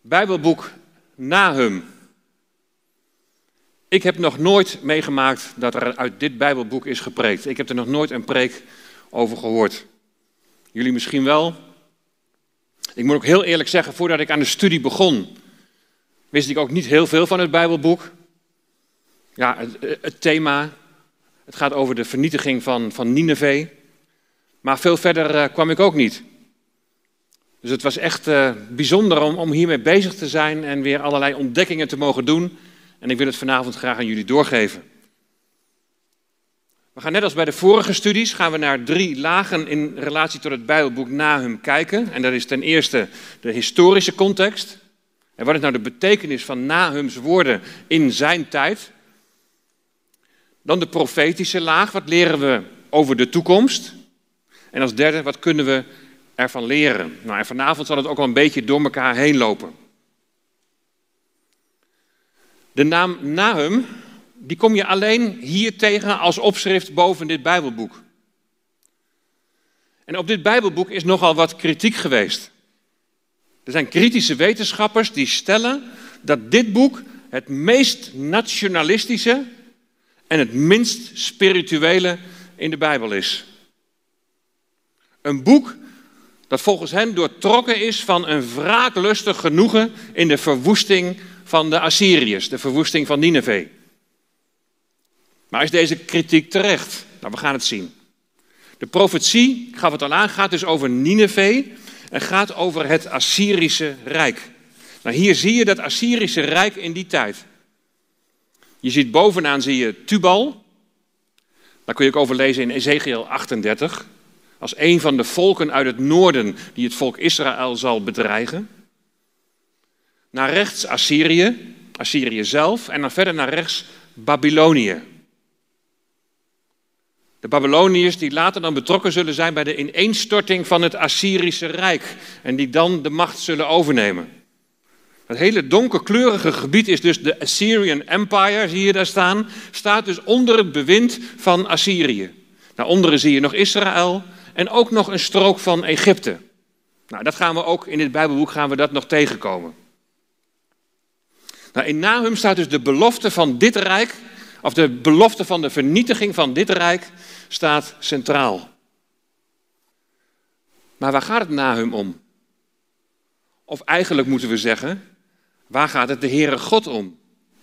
Bijbelboek Nahum. Ik heb nog nooit meegemaakt dat er uit dit Bijbelboek is gepreekt. Ik heb er nog nooit een preek over gehoord. Jullie misschien wel. Ik moet ook heel eerlijk zeggen, voordat ik aan de studie begon, wist ik ook niet heel veel van het Bijbelboek. Ja, het, het thema, het gaat over de vernietiging van, van Nineveh. Maar veel verder uh, kwam ik ook niet. Dus het was echt uh, bijzonder om, om hiermee bezig te zijn en weer allerlei ontdekkingen te mogen doen. En ik wil het vanavond graag aan jullie doorgeven. We gaan net als bij de vorige studies, gaan we naar drie lagen in relatie tot het Bijbelboek Nahum kijken. En dat is ten eerste de historische context. En wat is nou de betekenis van Nahums woorden in zijn tijd? Dan de profetische laag, wat leren we over de toekomst? En als derde, wat kunnen we ervan leren? Nou, en vanavond zal het ook wel een beetje door elkaar heen lopen. De naam Nahum, die kom je alleen hier tegen als opschrift boven dit Bijbelboek. En op dit Bijbelboek is nogal wat kritiek geweest. Er zijn kritische wetenschappers die stellen dat dit boek het meest nationalistische en het minst spirituele in de Bijbel is. Een boek dat volgens hen doortrokken is van een wraaklustig genoegen in de verwoesting van de Assyriërs, de verwoesting van Nineveh. Maar is deze kritiek terecht? Nou, we gaan het zien. De profetie, ik gaf het al aan, gaat dus over Nineveh en gaat over het Assyrische Rijk. Nou, hier zie je dat Assyrische Rijk in die tijd. Je ziet bovenaan zie je Tubal. Daar kun je ook over lezen in Ezekiel 38. Als een van de volken uit het noorden die het volk Israël zal bedreigen. Naar rechts Assyrië, Assyrië zelf. En dan verder naar rechts Babylonië. De Babyloniërs die later dan betrokken zullen zijn bij de ineenstorting van het Assyrische Rijk. En die dan de macht zullen overnemen. Het hele donkerkleurige gebied is dus de Assyrian Empire, zie je daar staan. Staat dus onder het bewind van Assyrië. Daaronder zie je nog Israël en ook nog een strook van Egypte. Nou, dat gaan we ook in dit Bijbelboek gaan we dat nog tegenkomen. Nou, in Nahum staat dus de belofte van dit rijk, of de belofte van de vernietiging van dit rijk, staat centraal. Maar waar gaat het Nahum om? Of eigenlijk moeten we zeggen, waar gaat het de Heere God om?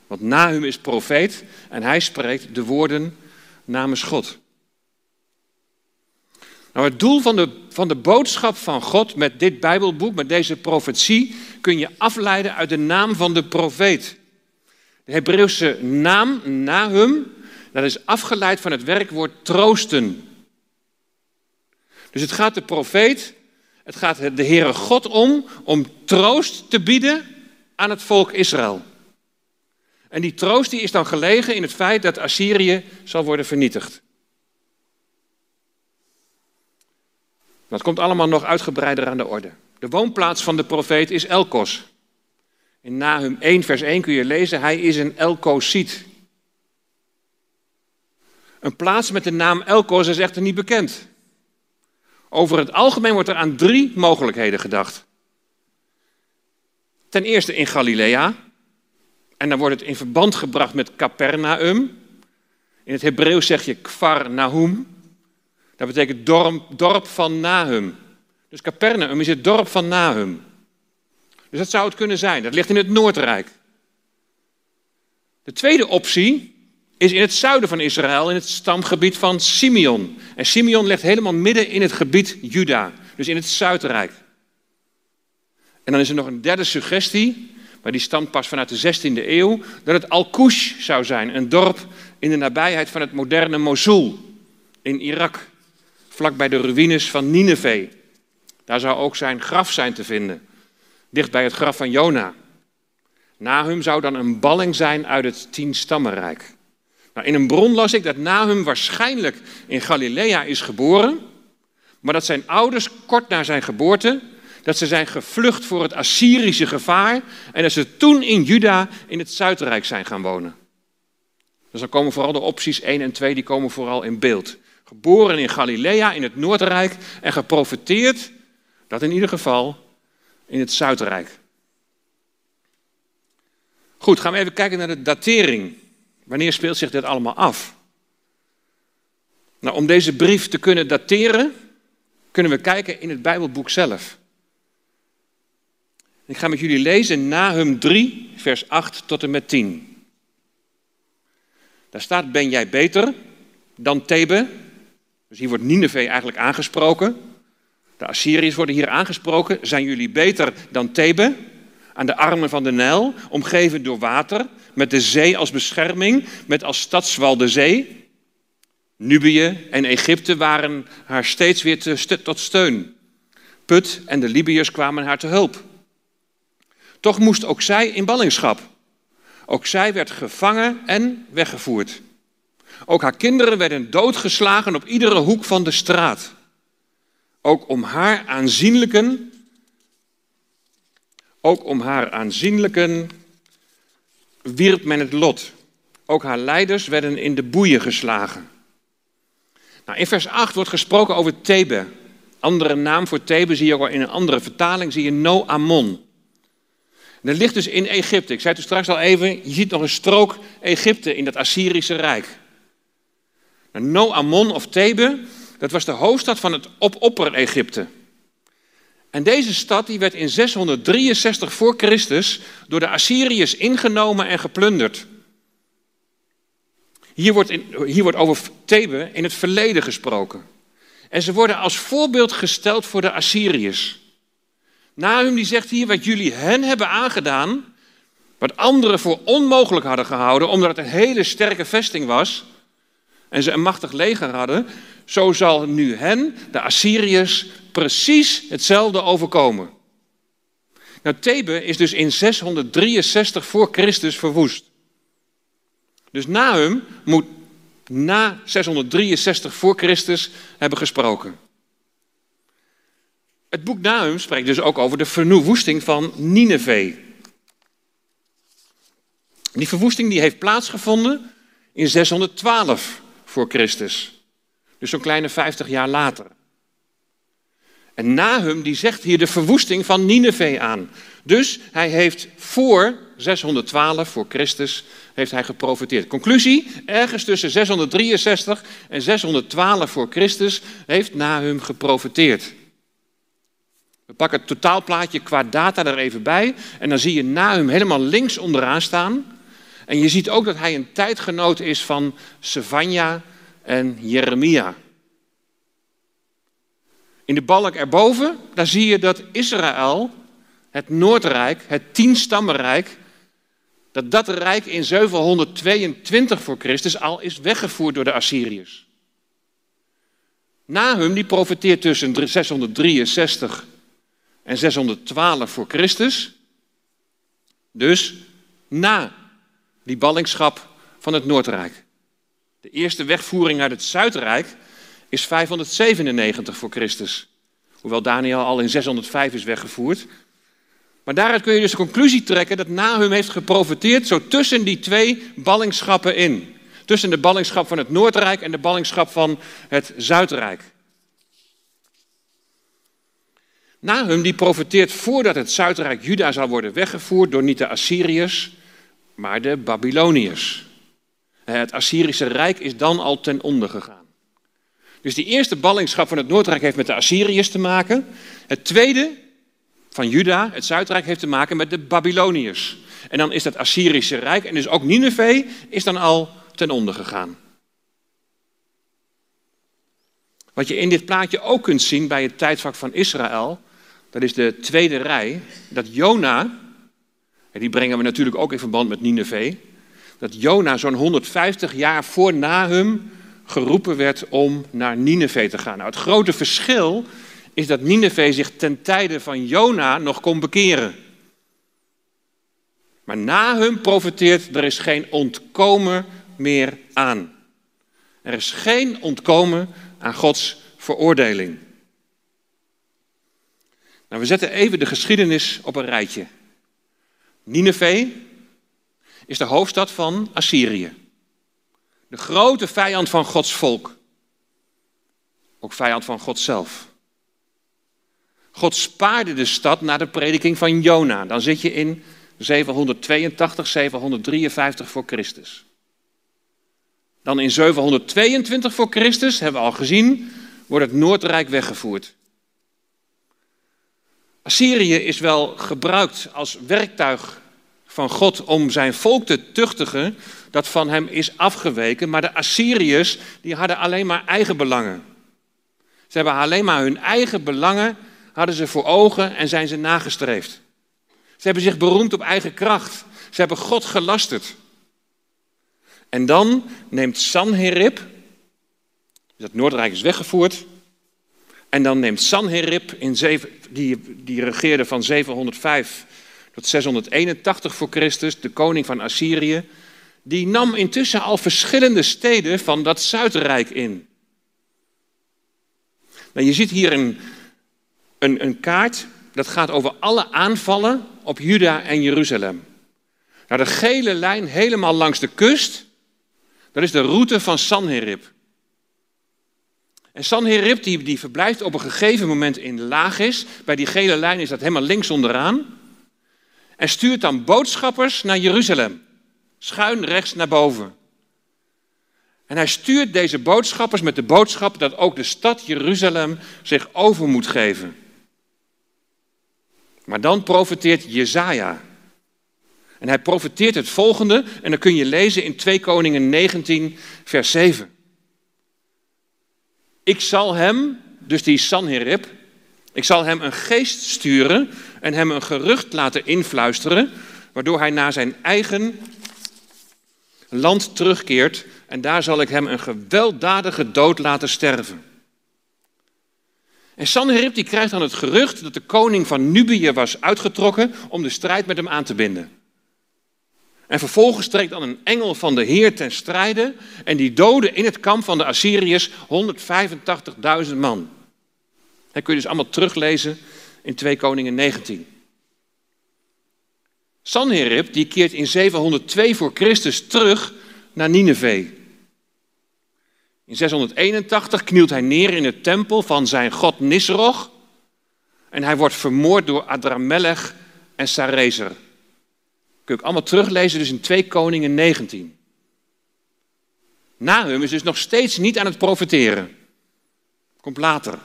Want Nahum is profeet en hij spreekt de woorden namens God. Nou, het doel van de, van de boodschap van God met dit Bijbelboek, met deze profetie, kun je afleiden uit de naam van de profeet. De Hebreeuwse naam, Nahum, dat is afgeleid van het werkwoord troosten. Dus het gaat de profeet, het gaat de Heere God om, om troost te bieden aan het volk Israël. En die troost die is dan gelegen in het feit dat Assyrië zal worden vernietigd. Dat komt allemaal nog uitgebreider aan de orde. De woonplaats van de profeet is Elkos. In Nahum 1, vers 1 kun je lezen, hij is een Elkosiet. Een plaats met de naam Elkos is echter niet bekend. Over het algemeen wordt er aan drie mogelijkheden gedacht. Ten eerste in Galilea. En dan wordt het in verband gebracht met Capernaum. In het Hebreeuws zeg je Kfar Nahum. Dat betekent dorp, dorp van Nahum. Dus Capernaum is het dorp van Nahum. Dus dat zou het kunnen zijn. Dat ligt in het Noordrijk. De tweede optie is in het zuiden van Israël, in het stamgebied van Simeon. En Simeon ligt helemaal midden in het gebied Juda, dus in het Zuidrijk. En dan is er nog een derde suggestie, maar die stamt pas vanuit de 16e eeuw, dat het Al-Qush zou zijn, een dorp in de nabijheid van het moderne Mosul in Irak vlak de ruïnes van Nineveh. Daar zou ook zijn graf zijn te vinden, dicht bij het graf van Jona. Nahum zou dan een balling zijn uit het tienstammenrijk. Nou, in een bron las ik dat Nahum waarschijnlijk in Galilea is geboren, maar dat zijn ouders kort na zijn geboorte, dat ze zijn gevlucht voor het Assyrische gevaar en dat ze toen in Juda in het Zuidrijk zijn gaan wonen. Dus dan komen vooral de opties 1 en 2, die komen vooral in beeld. Geboren in Galilea, in het Noordrijk en geprofeteerd, dat in ieder geval in het Zuidrijk. Goed, gaan we even kijken naar de datering. Wanneer speelt zich dit allemaal af? Nou, om deze brief te kunnen dateren, kunnen we kijken in het Bijbelboek zelf. Ik ga met jullie lezen Nahum 3, vers 8 tot en met 10. Daar staat, ben jij beter dan Thebe? Dus hier wordt Nineveh eigenlijk aangesproken. De Assyriërs worden hier aangesproken. Zijn jullie beter dan Thebe? Aan de armen van de Nijl, omgeven door water, met de zee als bescherming, met als stadswal de zee. Nubië en Egypte waren haar steeds weer tot steun. Put en de Libiërs kwamen haar te hulp. Toch moest ook zij in ballingschap. Ook zij werd gevangen en weggevoerd. Ook haar kinderen werden doodgeslagen op iedere hoek van de straat. Ook om haar aanzienlijken, ook om haar aanzienlijken wierp men het lot. Ook haar leiders werden in de boeien geslagen. Nou, in vers 8 wordt gesproken over Thebe. Andere naam voor Thebe zie je ook in een andere vertaling, zie je No-Amon. Dat ligt dus in Egypte. Ik zei het straks al even, je ziet nog een strook Egypte in dat Assyrische Rijk. Nou, No-Amon of Thebe, dat was de hoofdstad van het op-opper-Egypte. En deze stad die werd in 663 voor Christus door de Assyriërs ingenomen en geplunderd. Hier wordt, in, hier wordt over Thebe in het verleden gesproken. En ze worden als voorbeeld gesteld voor de Assyriërs. Nahum die zegt hier wat jullie hen hebben aangedaan, wat anderen voor onmogelijk hadden gehouden, omdat het een hele sterke vesting was en ze een machtig leger hadden, zo zal nu hen, de Assyriërs, precies hetzelfde overkomen. Nou, Thebe is dus in 663 voor Christus verwoest. Dus Nahum moet na 663 voor Christus hebben gesproken. Het boek Nahum spreekt dus ook over de verwoesting van Nineveh. Die verwoesting die heeft plaatsgevonden in 612 voor Christus. Dus zo'n kleine 50 jaar later. En Nahum die zegt hier de verwoesting van Nineveh aan. Dus hij heeft voor 612 voor Christus heeft hij geprofiteerd. Conclusie, ergens tussen 663 en 612 voor Christus heeft Nahum geprofiteerd. We pakken het totaalplaatje qua data er even bij en dan zie je Nahum helemaal links onderaan staan. En je ziet ook dat hij een tijdgenoot is van Savanja en Jeremia. In de balk erboven, daar zie je dat Israël, het Noordrijk, het tienstammenrijk, dat dat rijk in 722 voor Christus al is weggevoerd door de Assyriërs. Nahum die profeteert tussen 663 en 612 voor Christus. Dus na die ballingschap van het Noordrijk. De eerste wegvoering uit het Zuidrijk is 597 voor Christus. Hoewel Daniel al in 605 is weggevoerd. Maar daaruit kun je dus de conclusie trekken dat Nahum heeft geprofiteerd zo tussen die twee ballingschappen in. Tussen de ballingschap van het Noordrijk en de ballingschap van het Zuidrijk. Nahum die profeteert voordat het Zuidrijk Juda zal worden weggevoerd door niet de Assyriërs, maar de Babyloniërs. Het Assyrische Rijk is dan al ten onder gegaan. Dus die eerste ballingschap van het Noordrijk heeft met de Assyriërs te maken. Het tweede van Juda, het Zuidrijk, heeft te maken met de Babyloniërs. En dan is dat Assyrische Rijk en dus ook Nineveh is dan al ten onder gegaan. Wat je in dit plaatje ook kunt zien bij het tijdvak van Israël, dat is de tweede rij, dat Jona, die brengen we natuurlijk ook in verband met Nineveh, dat Jona zo'n 150 jaar voor Nahum geroepen werd om naar Nineveh te gaan. Nou, het grote verschil is dat Nineveh zich ten tijde van Jona nog kon bekeren. Maar Nahum profeteert, er is geen ontkomen meer aan. Er is geen ontkomen aan Gods veroordeling. Nou, we zetten even de geschiedenis op een rijtje. Nineveh is de hoofdstad van Assyrië. De grote vijand van Gods volk. Ook vijand van God zelf. God spaarde de stad na de prediking van Jona. Dan zit je in 782, 753 voor Christus. Dan in 722 voor Christus, hebben we al gezien, wordt het Noordrijk weggevoerd. Assyrië is wel gebruikt als werktuig van God om zijn volk te tuchtigen dat van hem is afgeweken. Maar de Assyriërs die hadden alleen maar eigen belangen. Ze hebben alleen maar hun eigen belangen hadden ze voor ogen en zijn ze nagestreefd. Ze hebben zich beroemd op eigen kracht. Ze hebben God gelasterd. En dan neemt Sanherib, dat Noordrijk is weggevoerd, en dan neemt Sanherib, in die, die regeerde van 705 tot 681 voor Christus, de koning van Assyrië, die nam intussen al verschillende steden van dat Zuidrijk in. Nou, je ziet hier een, een, een kaart, dat gaat over alle aanvallen op Juda en Jeruzalem. Nou, de gele lijn helemaal langs de kust, dat is de route van Sanherib. En Sanherib die, die verblijft op een gegeven moment in Lagis. Bij die gele lijn is dat helemaal links onderaan. En stuurt dan boodschappers naar Jeruzalem. Schuin rechts naar boven. En hij stuurt deze boodschappers met de boodschap dat ook de stad Jeruzalem zich over moet geven. Maar dan profeteert Jezaja. En hij profeteert het volgende, en dan kun je lezen in 2 Koningen 19, vers 7. Ik zal hem, dus die Sanherib, ik zal hem een geest sturen en hem een gerucht laten influisteren, waardoor hij naar zijn eigen land terugkeert en daar zal ik hem een gewelddadige dood laten sterven. En Sanherib die krijgt dan het gerucht dat de koning van Nubië was uitgetrokken om de strijd met hem aan te binden. En vervolgens trekt dan een engel van de Heer ten strijde en die doden in het kamp van de Assyriërs 185.000 man. Dat kun je dus allemaal teruglezen in 2 Koningen 19. Sanherib die keert in 702 voor Christus terug naar Nineveh. In 681 knielt hij neer in het tempel van zijn god Nisroch en hij wordt vermoord door Adramelech en Sarezer. Kun je ook allemaal teruglezen dus in 2 Koningen 19. Nahum is dus nog steeds niet aan het profeteren. Komt later.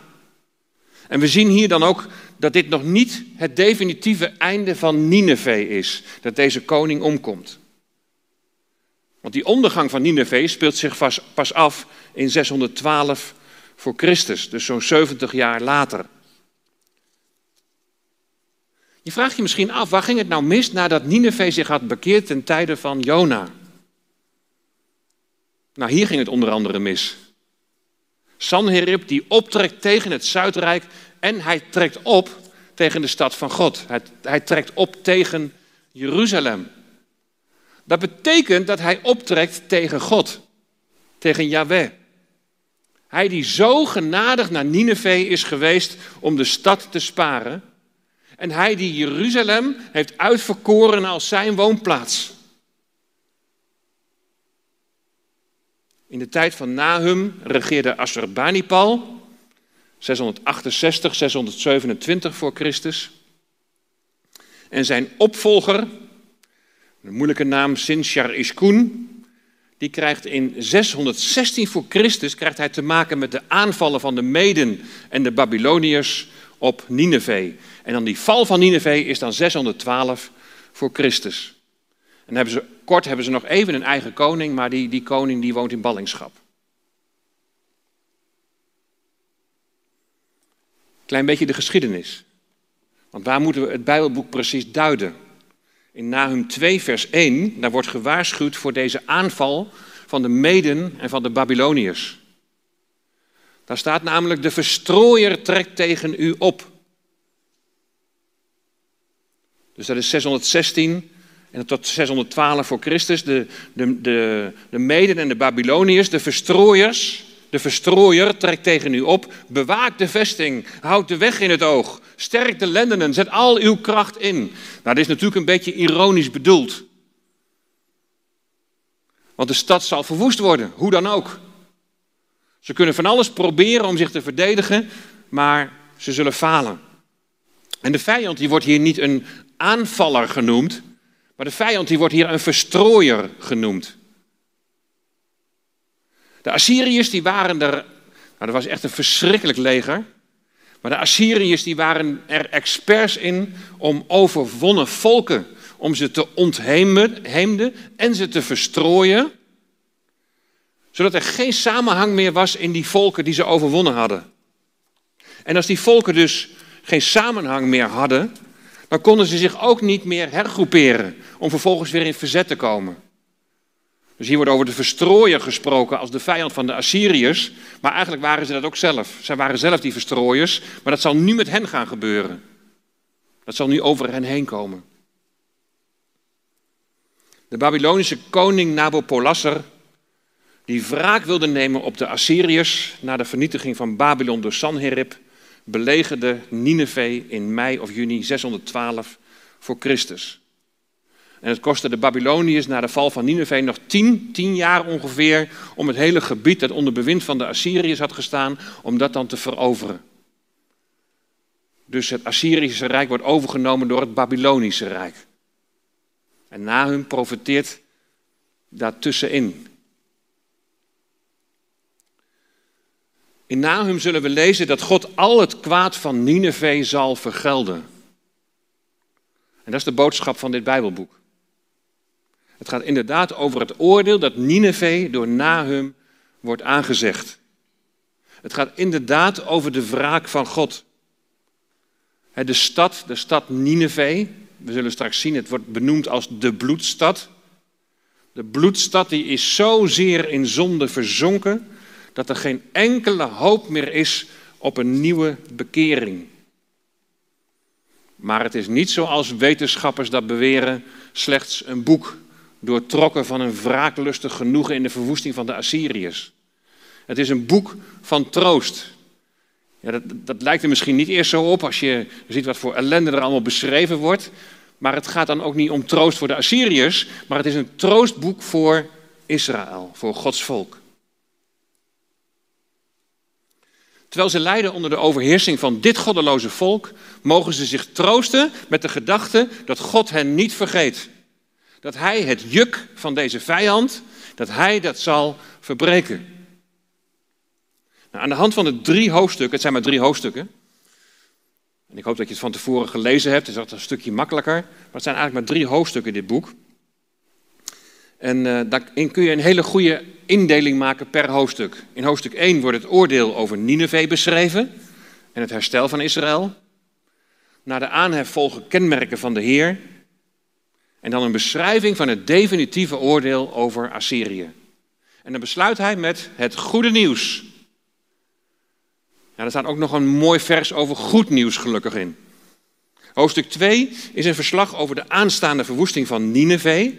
En we zien hier dan ook dat dit nog niet het definitieve einde van Nineveh is. Dat deze koning omkomt. Want die ondergang van Nineveh speelt zich pas af in 612 voor Christus, dus zo'n 70 jaar later. Je vraagt je misschien af, waar ging het nou mis nadat Nineveh zich had bekeerd ten tijde van Jona? Nou, hier ging het onder andere mis. Sanherib die optrekt tegen het Zuidrijk en hij trekt op tegen de stad van God. Hij, hij trekt op tegen Jeruzalem. Dat betekent dat hij optrekt tegen God, tegen Yahweh. Hij die zo genadig naar Nineveh is geweest om de stad te sparen. En hij die Jeruzalem heeft uitverkoren als zijn woonplaats. In de tijd van Nahum regeerde Assurbanipal, 668, 627 voor Christus. En zijn opvolger, de moeilijke naam Sinchar Ishkun, die krijgt in 616 voor Christus krijgt hij te maken met de aanvallen van de Meden en de Babyloniërs op Nineveh. En dan die val van Nineveh is dan 612 voor Christus. En hebben ze, kort hebben ze nog even een eigen koning, maar die, die koning die woont in ballingschap. Klein beetje de geschiedenis. Want waar moeten we het Bijbelboek precies duiden? In Nahum 2, vers 1, daar wordt gewaarschuwd voor deze aanval van de Meden en van de Babyloniërs. Daar staat namelijk, de verstrooier trekt tegen u op. Dus dat is 616 en tot 612 voor Christus. De, de, de, de Meden en de Babyloniërs, de verstrooiers, de verstrooier trekt tegen u op. Bewaak de vesting, houd de weg in het oog. Sterk de lendenen, zet al uw kracht in. Nou, dit is natuurlijk een beetje ironisch bedoeld. Want de stad zal verwoest worden, hoe dan ook. Ze kunnen van alles proberen om zich te verdedigen, maar ze zullen falen. En de vijand die wordt hier niet een aanvaller genoemd, Maar de vijand die wordt hier een verstrooier genoemd. De Assyriërs die waren er, nou dat was echt een verschrikkelijk leger. Maar de Assyriërs die waren er experts in om overwonnen volken, om ze te ontheemden en ze te verstrooien. Zodat er geen samenhang meer was in die volken die ze overwonnen hadden. En als die volken dus geen samenhang meer hadden, dan konden ze zich ook niet meer hergroeperen om vervolgens weer in verzet te komen. Dus hier wordt over de verstrooier gesproken als de vijand van de Assyriërs, maar eigenlijk waren ze dat ook zelf. Zij waren zelf die verstrooiers, maar dat zal nu met hen gaan gebeuren. Dat zal nu over hen heen komen. De Babylonische koning Nabopolassar, die wraak wilde nemen op de Assyriërs na de vernietiging van Babylon door Sanherib, belegerde Nineveh in mei of juni 612 voor Christus. En het kostte de Babyloniërs na de val van Nineveh nog tien, tien jaar ongeveer om het hele gebied dat onder bewind van de Assyriërs had gestaan, om dat dan te veroveren. Dus het Assyrische Rijk wordt overgenomen door het Babylonische Rijk. En Nahum profiteert daartussenin. In Nahum zullen we lezen dat God al het kwaad van Nineveh zal vergelden. En dat is de boodschap van dit Bijbelboek. Het gaat inderdaad over het oordeel dat Nineveh door Nahum wordt aangezegd. Het gaat inderdaad over de wraak van God. De stad, de stad Nineveh, we zullen straks zien, het wordt benoemd als de bloedstad. De bloedstad die is zozeer in zonde verzonken dat er geen enkele hoop meer is op een nieuwe bekering. Maar het is niet zoals wetenschappers dat beweren, slechts een boek doortrokken van een wraaklustig genoegen in de verwoesting van de Assyriërs. Het is een boek van troost. Ja, dat, dat lijkt er misschien niet eerst zo op als je ziet wat voor ellende er allemaal beschreven wordt. Maar het gaat dan ook niet om troost voor de Assyriërs, maar het is een troostboek voor Israël, voor Gods volk. Terwijl ze lijden onder de overheersing van dit goddeloze volk, mogen ze zich troosten met de gedachte dat God hen niet vergeet. Dat Hij het juk van deze vijand, dat Hij dat zal verbreken. Nou, aan de hand van de drie hoofdstukken, het zijn maar drie hoofdstukken, en ik hoop dat je het van tevoren gelezen hebt, is dat een stukje makkelijker, maar het zijn eigenlijk maar drie hoofdstukken in dit boek. En uh, daarin kun je een hele goede indeling maken per hoofdstuk. In hoofdstuk 1 wordt het oordeel over Nineveh beschreven en het herstel van Israël. Na de aanhef volgen kenmerken van de Heer. En dan een beschrijving van het definitieve oordeel over Assyrië. En dan besluit hij met het goede nieuws. Ja, er staat ook nog een mooi vers over goed nieuws gelukkig in. Hoofdstuk 2 is een verslag over de aanstaande verwoesting van Nineveh.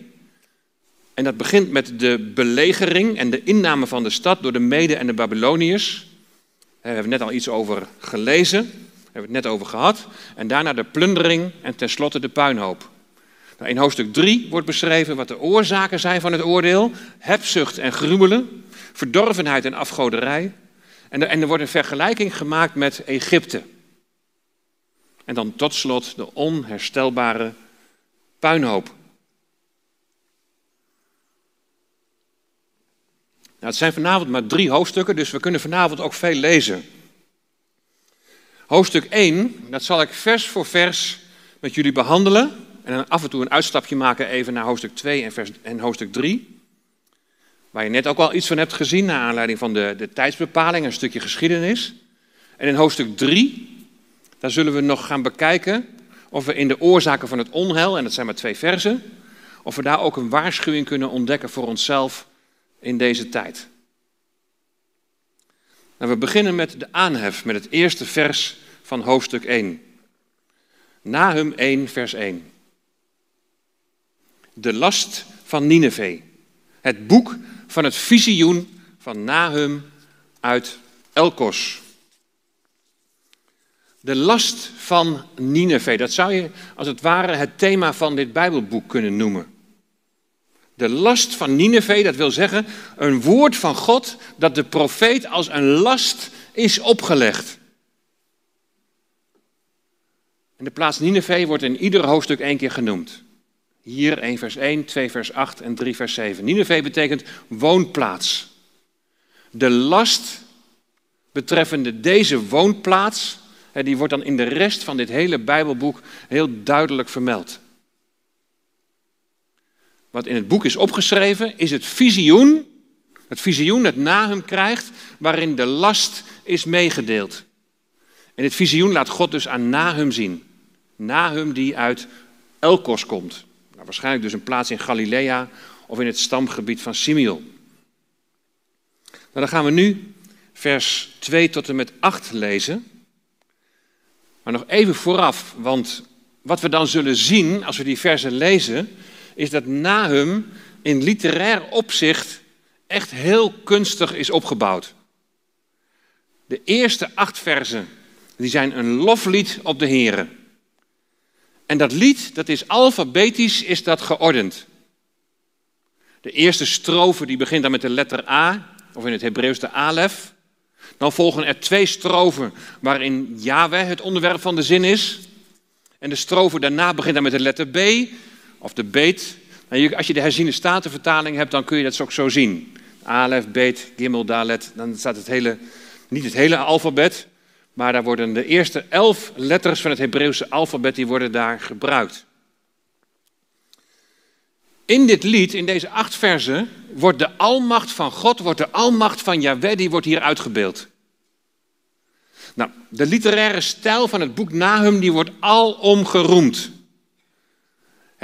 En dat begint met de belegering en de inname van de stad door de Mede en de Babyloniërs. Daar hebben we net al iets over gelezen, daar hebben we het net over gehad. En daarna de plundering en tenslotte de puinhoop. Nou, in hoofdstuk 3 wordt beschreven wat de oorzaken zijn van het oordeel. Hebzucht en gruwelen, verdorvenheid en afgoderij. En en er wordt een vergelijking gemaakt met Egypte. En dan tot slot de onherstelbare puinhoop. Nou, het zijn vanavond maar drie hoofdstukken, dus we kunnen vanavond ook veel lezen. Hoofdstuk 1, dat zal ik vers voor vers met jullie behandelen. En dan af en toe een uitstapje maken even naar hoofdstuk 2 en, vers, en hoofdstuk 3. Waar je net ook al iets van hebt gezien, naar aanleiding van de, de tijdsbepaling, een stukje geschiedenis. En in hoofdstuk 3, daar zullen we nog gaan bekijken of we in de oorzaken van het onheil, en dat zijn maar twee versen, of we daar ook een waarschuwing kunnen ontdekken voor onszelf in deze tijd. Nou, we beginnen met de aanhef, met het eerste vers van hoofdstuk 1. Nahum 1, vers 1. De last van Nineveh. Het boek van het visioen van Nahum uit Elkos. De last van Nineveh, dat zou je als het ware het thema van dit Bijbelboek kunnen noemen. De last van Nineveh, dat wil zeggen een woord van God dat de profeet als een last is opgelegd. En de plaats Nineveh wordt in ieder hoofdstuk één keer genoemd. Hier 1 vers 1, 2 vers 8 en 3 vers 7. Nineveh betekent woonplaats. De last betreffende deze woonplaats, die wordt dan in de rest van dit hele Bijbelboek heel duidelijk vermeld. Wat in het boek is opgeschreven, is het visioen, het visioen dat Nahum krijgt, waarin de last is meegedeeld. En dit visioen laat God dus aan Nahum zien. Nahum die uit Elkos komt. Nou, waarschijnlijk dus een plaats in Galilea of in het stamgebied van Simeon. Nou, dan gaan we nu vers 2 tot en met 8 lezen. Maar nog even vooraf, want wat we dan zullen zien als we die versen lezen, is dat Nahum in literair opzicht echt heel kunstig is opgebouwd. De eerste acht versen die zijn een loflied op de Here. En dat lied, dat is alfabetisch, is dat geordend. De eerste strofe die begint dan met de letter A, of in het Hebreeuws de Alef. Dan volgen er twee strofen waarin Yahweh het onderwerp van de zin is. En de strofe daarna begint dan met de letter B, of de beet. Als je de herziene statenvertaling hebt, dan kun je dat ook zo zien. Alef, beet, gimel, dalet. Dan staat het hele, niet het hele alfabet, maar daar worden de eerste elf letters van het Hebreeuwse alfabet, die worden daar gebruikt. In dit lied, in deze acht versen, wordt de almacht van God, wordt de almacht van Yahweh, die wordt hier uitgebeeld. Nou, de literaire stijl van het boek Nahum, die wordt alom geroemd.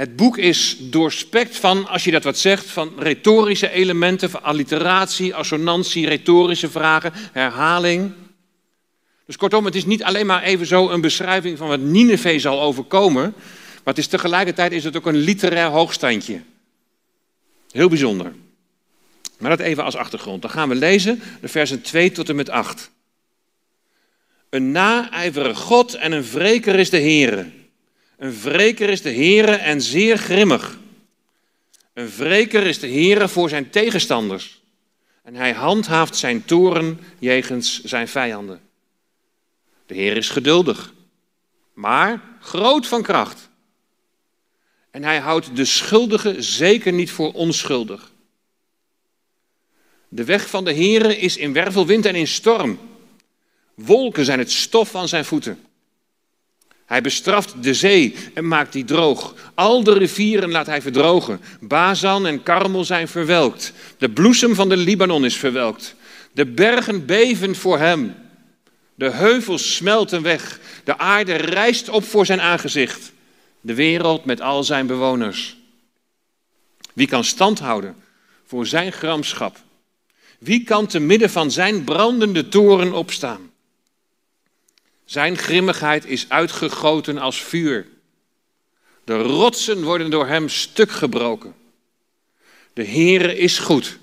Het boek is doorspekt van, als je dat wat zegt, van retorische elementen, van alliteratie, assonantie, retorische vragen, herhaling. Dus kortom, het is niet alleen maar even zo een beschrijving van wat Nineveh zal overkomen, maar het is tegelijkertijd is het ook een literair hoogstandje. Heel bijzonder. Maar dat even als achtergrond. Dan gaan we lezen de versen 2 tot en met 8. Een naijverige God en een wreker is de Heere. Een wreker is de Heere en zeer grimmig. Een wreker is de Heere voor zijn tegenstanders. En hij handhaaft zijn toren jegens zijn vijanden. De Heer is geduldig, maar groot van kracht. En hij houdt de schuldige zeker niet voor onschuldig. De weg van de Heere is in wervelwind en in storm. Wolken zijn het stof van zijn voeten. Hij bestraft de zee en maakt die droog. Al de rivieren laat hij verdrogen. Bazan en Karmel zijn verwelkt. De bloesem van de Libanon is verwelkt. De bergen beven voor hem. De heuvels smelten weg. De aarde rijst op voor zijn aangezicht. De wereld met al zijn bewoners. Wie kan stand houden voor zijn gramschap? Wie kan te midden van zijn brandende toren opstaan? Zijn grimmigheid is uitgegoten als vuur. De rotsen worden door hem stuk gebroken. De Heere is goed.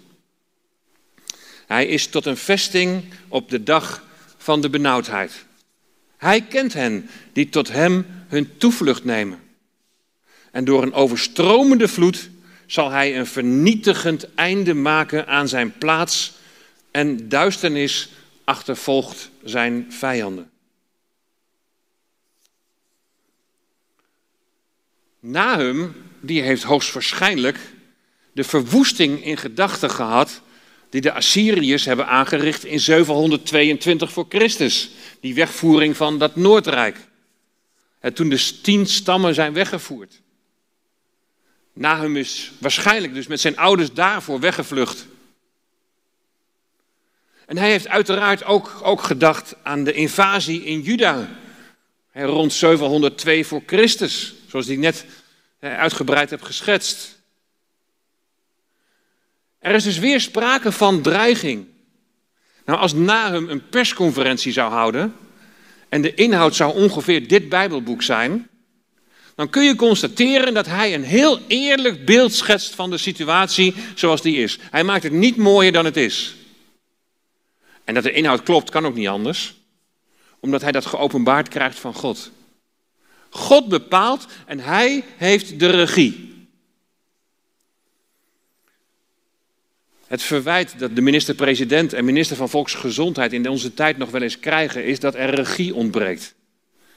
Hij is tot een vesting op de dag van de benauwdheid. Hij kent hen die tot hem hun toevlucht nemen. En door een overstromende vloed zal hij een vernietigend einde maken aan zijn plaats en duisternis achtervolgt zijn vijanden. Nahum, die heeft hoogstwaarschijnlijk de verwoesting in gedachten gehad die de Assyriërs hebben aangericht in 722 voor Christus. Die wegvoering van dat Noordrijk. En toen de tien stammen zijn weggevoerd. Nahum is waarschijnlijk dus met zijn ouders daarvoor weggevlucht. En hij heeft uiteraard ook, ook gedacht aan de invasie in Juda. Rond 702 voor Christus, zoals ik net uitgebreid heb geschetst. Er is dus weer sprake van dreiging. Nou, als Nahum een persconferentie zou houden en de inhoud zou ongeveer dit Bijbelboek zijn, dan kun je constateren dat hij een heel eerlijk beeld schetst van de situatie zoals die is. Hij maakt het niet mooier dan het is. En dat de inhoud klopt, kan ook niet anders, omdat hij dat geopenbaard krijgt van God. God bepaalt en hij heeft de regie. Het verwijt dat de minister-president en minister van Volksgezondheid in onze tijd nog wel eens krijgen, is dat er regie ontbreekt.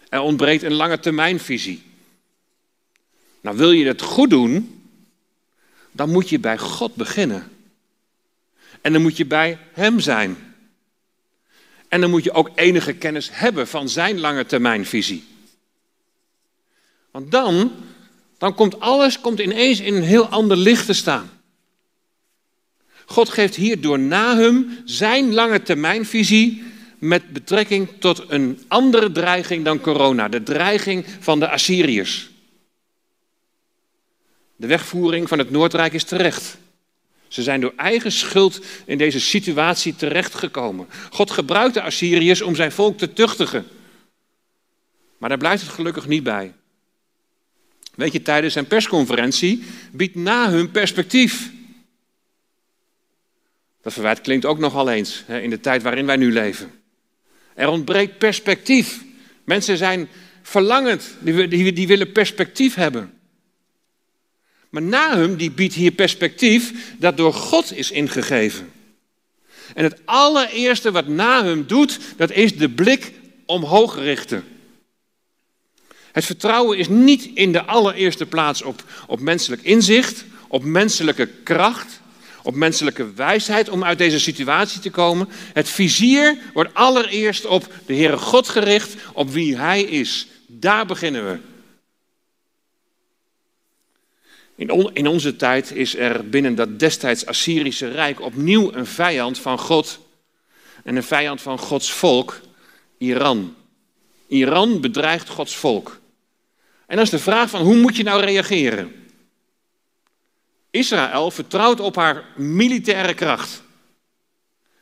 Er ontbreekt een lange termijnvisie. Nou, wil je het goed doen, dan moet je bij God beginnen. En dan moet je bij Hem zijn. En dan moet je ook enige kennis hebben van Zijn lange termijnvisie. Want dan, dan komt alles komt ineens in een heel ander licht te staan. God geeft hier door Nahum zijn lange termijnvisie met betrekking tot een andere dreiging dan corona, de dreiging van de Assyriërs. De wegvoering van het Noordrijk is terecht. Ze zijn door eigen schuld in deze situatie terechtgekomen. God gebruikt de Assyriërs om zijn volk te tuchtigen. Maar daar blijft het gelukkig niet bij. Weet je, tijdens zijn persconferentie biedt na hun perspectief. Dat verwijt klinkt ook nogal eens hè, in de tijd waarin wij nu leven. Er ontbreekt perspectief. Mensen zijn verlangend, die, die, willen perspectief hebben. Maar Nahum die biedt hier perspectief dat door God is ingegeven. En het allereerste wat Nahum doet, dat is de blik omhoog richten. Het vertrouwen is niet in de allereerste plaats op, op menselijk inzicht, op menselijke kracht, op menselijke wijsheid om uit deze situatie te komen. Het vizier wordt allereerst op de Heere God gericht, op wie Hij is. Daar beginnen we. In, in onze tijd is er binnen dat destijds Assyrische Rijk opnieuw een vijand van God en een vijand van Gods volk, Iran. Iran bedreigt Gods volk. En dan is de vraag van hoe moet je nou reageren? Israël vertrouwt op haar militaire kracht.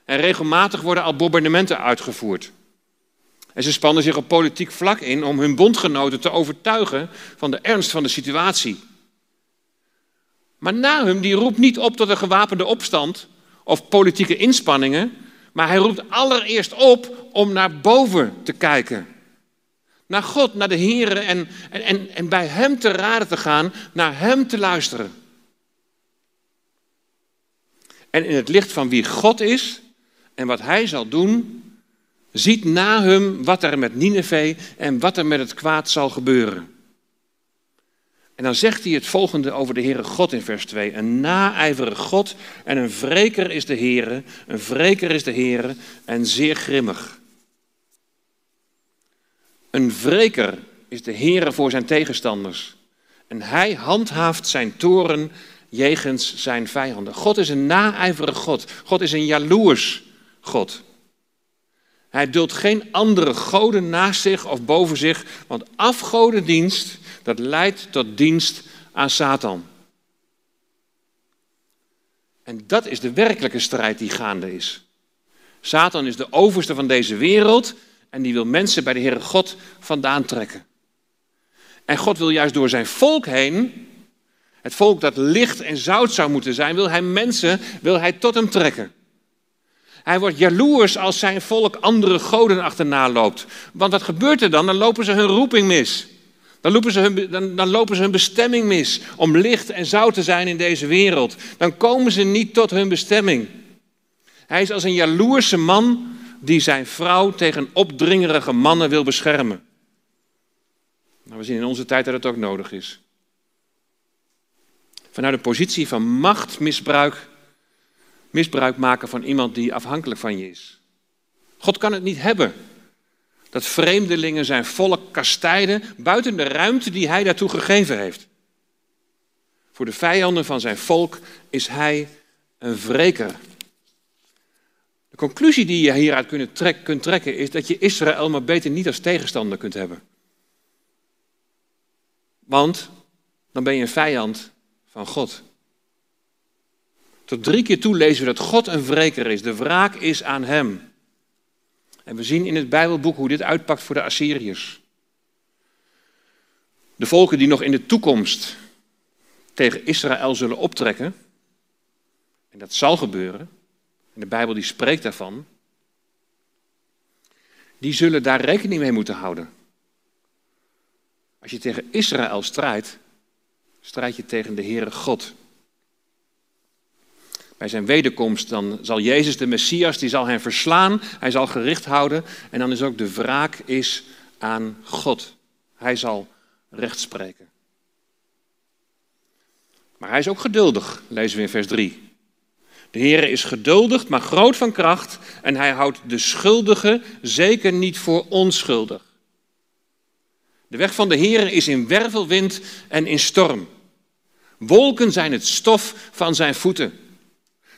En regelmatig worden al bombardementen uitgevoerd. En ze spannen zich op politiek vlak in om hun bondgenoten te overtuigen van de ernst van de situatie. Maar Nahum die roept niet op tot een gewapende opstand of politieke inspanningen, maar hij roept allereerst op om naar boven te kijken. Naar God, naar de Heer en, en, en bij Hem te raden te gaan, naar Hem te luisteren. En in het licht van wie God is en wat Hij zal doen, ziet Nahum wat er met Nineveh en wat er met het kwaad zal gebeuren. En dan zegt hij het volgende over de Heere God in vers 2. Een naijverige God en een wreker is de Heere, een wreker is de Heere en zeer grimmig. Een wreker is de Heere voor zijn tegenstanders. En hij handhaaft zijn toren jegens zijn vijanden. God is een naijverige God. God is een jaloers God. Hij duldt geen andere goden naast zich of boven zich, want afgodendienst dat leidt tot dienst aan Satan. En dat is de werkelijke strijd die gaande is. Satan is de overste van deze wereld en die wil mensen bij de Heere God vandaan trekken. En God wil juist door zijn volk heen, het volk dat licht en zout zou moeten zijn, wil hij mensen, wil hij tot hem trekken. Hij wordt jaloers als zijn volk andere goden achterna loopt. Want wat gebeurt er dan? Dan lopen ze hun roeping mis. Dan lopen, ze hun, dan, dan lopen ze hun bestemming mis om licht en zout te zijn in deze wereld. Dan komen ze niet tot hun bestemming. Hij is als een jaloerse man die zijn vrouw tegen opdringerige mannen wil beschermen. Nou, we zien in onze tijd dat het ook nodig is. Vanuit een positie van machtmisbruik, misbruik maken van iemand die afhankelijk van je is. God kan het niet hebben dat vreemdelingen zijn volk kastijden buiten de ruimte die hij daartoe gegeven heeft. Voor de vijanden van zijn volk is hij een wreker. De conclusie die je hieruit kunt trekken is dat je Israël maar beter niet als tegenstander kunt hebben. Want dan ben je een vijand van God. Tot drie keer toe lezen we dat God een wreker is. De wraak is aan hem. En we zien in het Bijbelboek hoe dit uitpakt voor de Assyriërs. De volken die nog in de toekomst tegen Israël zullen optrekken, en dat zal gebeuren, de Bijbel die spreekt daarvan, die zullen daar rekening mee moeten houden. Als je tegen Israël strijdt, strijd je tegen de Heere God bij zijn wederkomst, dan zal Jezus de Messias, die zal hen verslaan, hij zal gericht houden en dan is ook de wraak is aan God. Hij zal recht spreken. Maar hij is ook geduldig, lezen we in vers 3. De Heer is geduldig, maar groot van kracht en hij houdt de schuldige zeker niet voor onschuldig. De weg van de Heer is in wervelwind en in storm. Wolken zijn het stof van zijn voeten.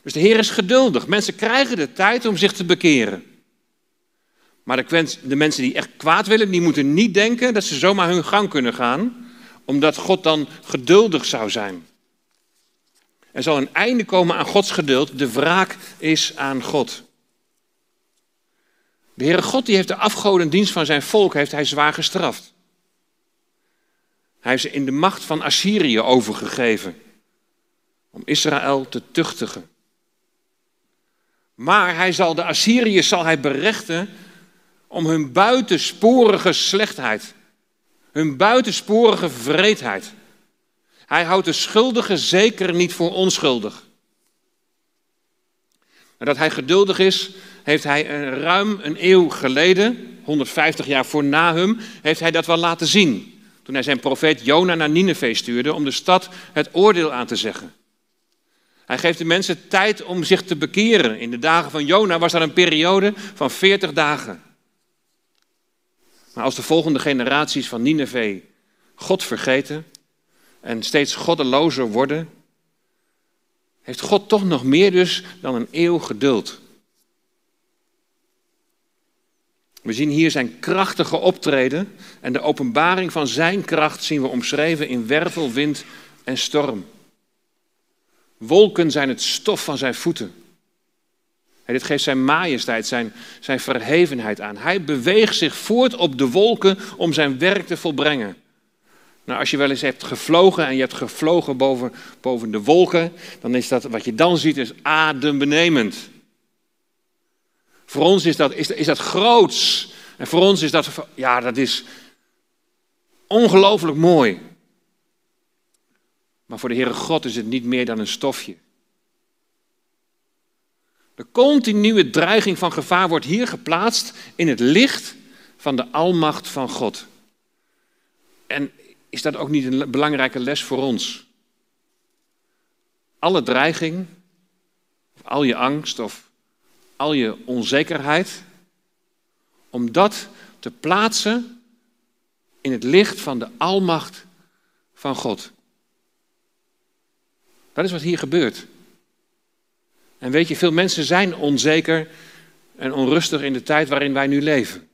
Dus de Heer is geduldig. Mensen krijgen de tijd om zich te bekeren. Maar de, mensen die echt kwaad willen, die moeten niet denken dat ze zomaar hun gang kunnen gaan, omdat God dan geduldig zou zijn. Er zal een einde komen aan Gods geduld. De wraak is aan God. De Heere God die heeft de afgodendienst van zijn volk heeft hij zwaar gestraft. Hij heeft ze in de macht van Assyrië overgegeven om Israël te tuchtigen. Maar hij zal de Assyriërs zal hij berechten om hun buitensporige slechtheid, hun buitensporige vreedheid. Hij houdt de schuldige zeker niet voor onschuldig. dat hij geduldig is, heeft hij ruim een eeuw geleden, 150 jaar voor Nahum, heeft hij dat wel laten zien. Toen hij zijn profeet Jona naar Nineveh stuurde om de stad het oordeel aan te zeggen. Hij geeft de mensen tijd om zich te bekeren. In de dagen van Jona was dat een periode van 40 dagen. Maar als de volgende generaties van Nineveh God vergeten, en steeds goddelozer worden, heeft God toch nog meer dus dan een eeuw geduld. We zien hier zijn krachtige optreden en de openbaring van zijn kracht zien we omschreven in wervel, wind en storm. Wolken zijn het stof van zijn voeten. En dit geeft zijn majesteit, zijn, zijn verhevenheid aan. Hij beweegt zich voort op de wolken om zijn werk te volbrengen. Nou, als je wel eens hebt gevlogen en je hebt gevlogen boven, boven de wolken, dan is dat, wat je dan ziet, is adembenemend. Voor ons is dat, is, is dat groots. En voor ons is dat, ja, dat is ongelooflijk mooi. Maar voor de Heere God is het niet meer dan een stofje. De continue dreiging van gevaar wordt hier geplaatst in het licht van de almacht van God. En is dat ook niet een belangrijke les voor ons? Alle dreiging, of al je angst of al je onzekerheid, om dat te plaatsen in het licht van de almacht van God. Dat is wat hier gebeurt. En weet je, veel mensen zijn onzeker en onrustig in de tijd waarin wij nu leven.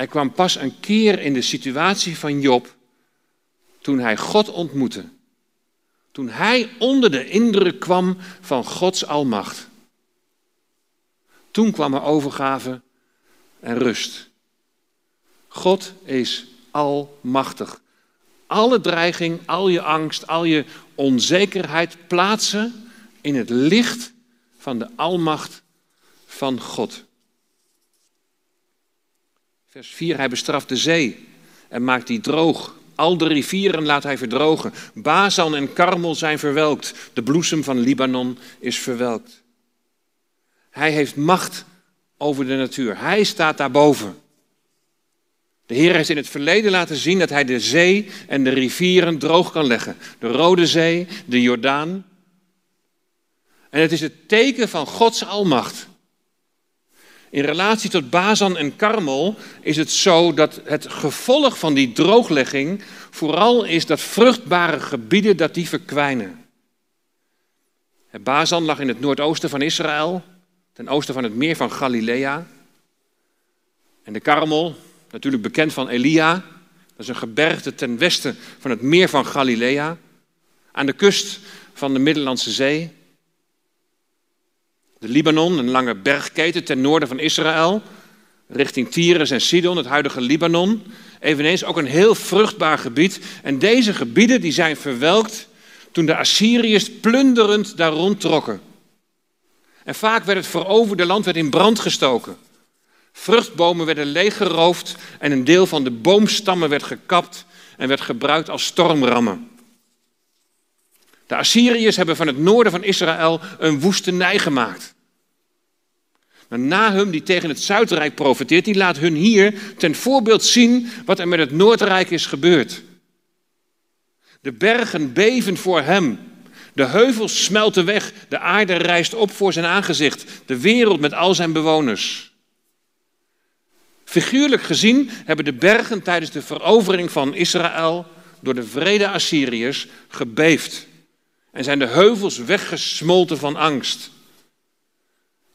Er kwam pas een keer in de situatie van Job toen hij God ontmoette. Toen hij onder de indruk kwam van Gods almacht. Toen kwam er overgave en rust. God is almachtig. Alle dreiging, al je angst, al je onzekerheid plaatsen in het licht van de almacht van God. Vers 4, hij bestraft de zee en maakt die droog. Al de rivieren laat hij verdrogen. Bazan en Karmel zijn verwelkt. De bloesem van Libanon is verwelkt. Hij heeft macht over de natuur. Hij staat daarboven. De Heer heeft in het verleden laten zien dat hij de zee en de rivieren droog kan leggen. De Rode Zee, de Jordaan. En het is het teken van Gods almacht. In relatie tot Bazan en Karmel is het zo dat het gevolg van die drooglegging vooral is dat vruchtbare gebieden dat die verkwijnen. Bazan lag in het noordoosten van Israël, ten oosten van het meer van Galilea. En de Karmel, natuurlijk bekend van Elia, dat is een gebergte ten westen van het meer van Galilea, aan de kust van de Middellandse Zee. De Libanon, een lange bergketen ten noorden van Israël, richting Tyrus en Sidon, het huidige Libanon. Eveneens ook een heel vruchtbaar gebied. En deze gebieden die zijn verwelkt toen de Assyriërs plunderend daar rondtrokken. En vaak werd het veroverde land werd in brand gestoken. Vruchtbomen werden leeggeroofd en een deel van de boomstammen werd gekapt en werd gebruikt als stormrammen. De Assyriërs hebben van het noorden van Israël een woestenij gemaakt. Maar Nahum, die tegen het Zuidrijk profeteert, die laat hun hier ten voorbeeld zien wat er met het Noordrijk is gebeurd. De bergen beven voor hem. De heuvels smelten weg. De aarde rijst op voor zijn aangezicht. De wereld met al zijn bewoners. Figuurlijk gezien hebben de bergen tijdens de verovering van Israël door de vrede Assyriërs gebeefd. En zijn de heuvels weggesmolten van angst.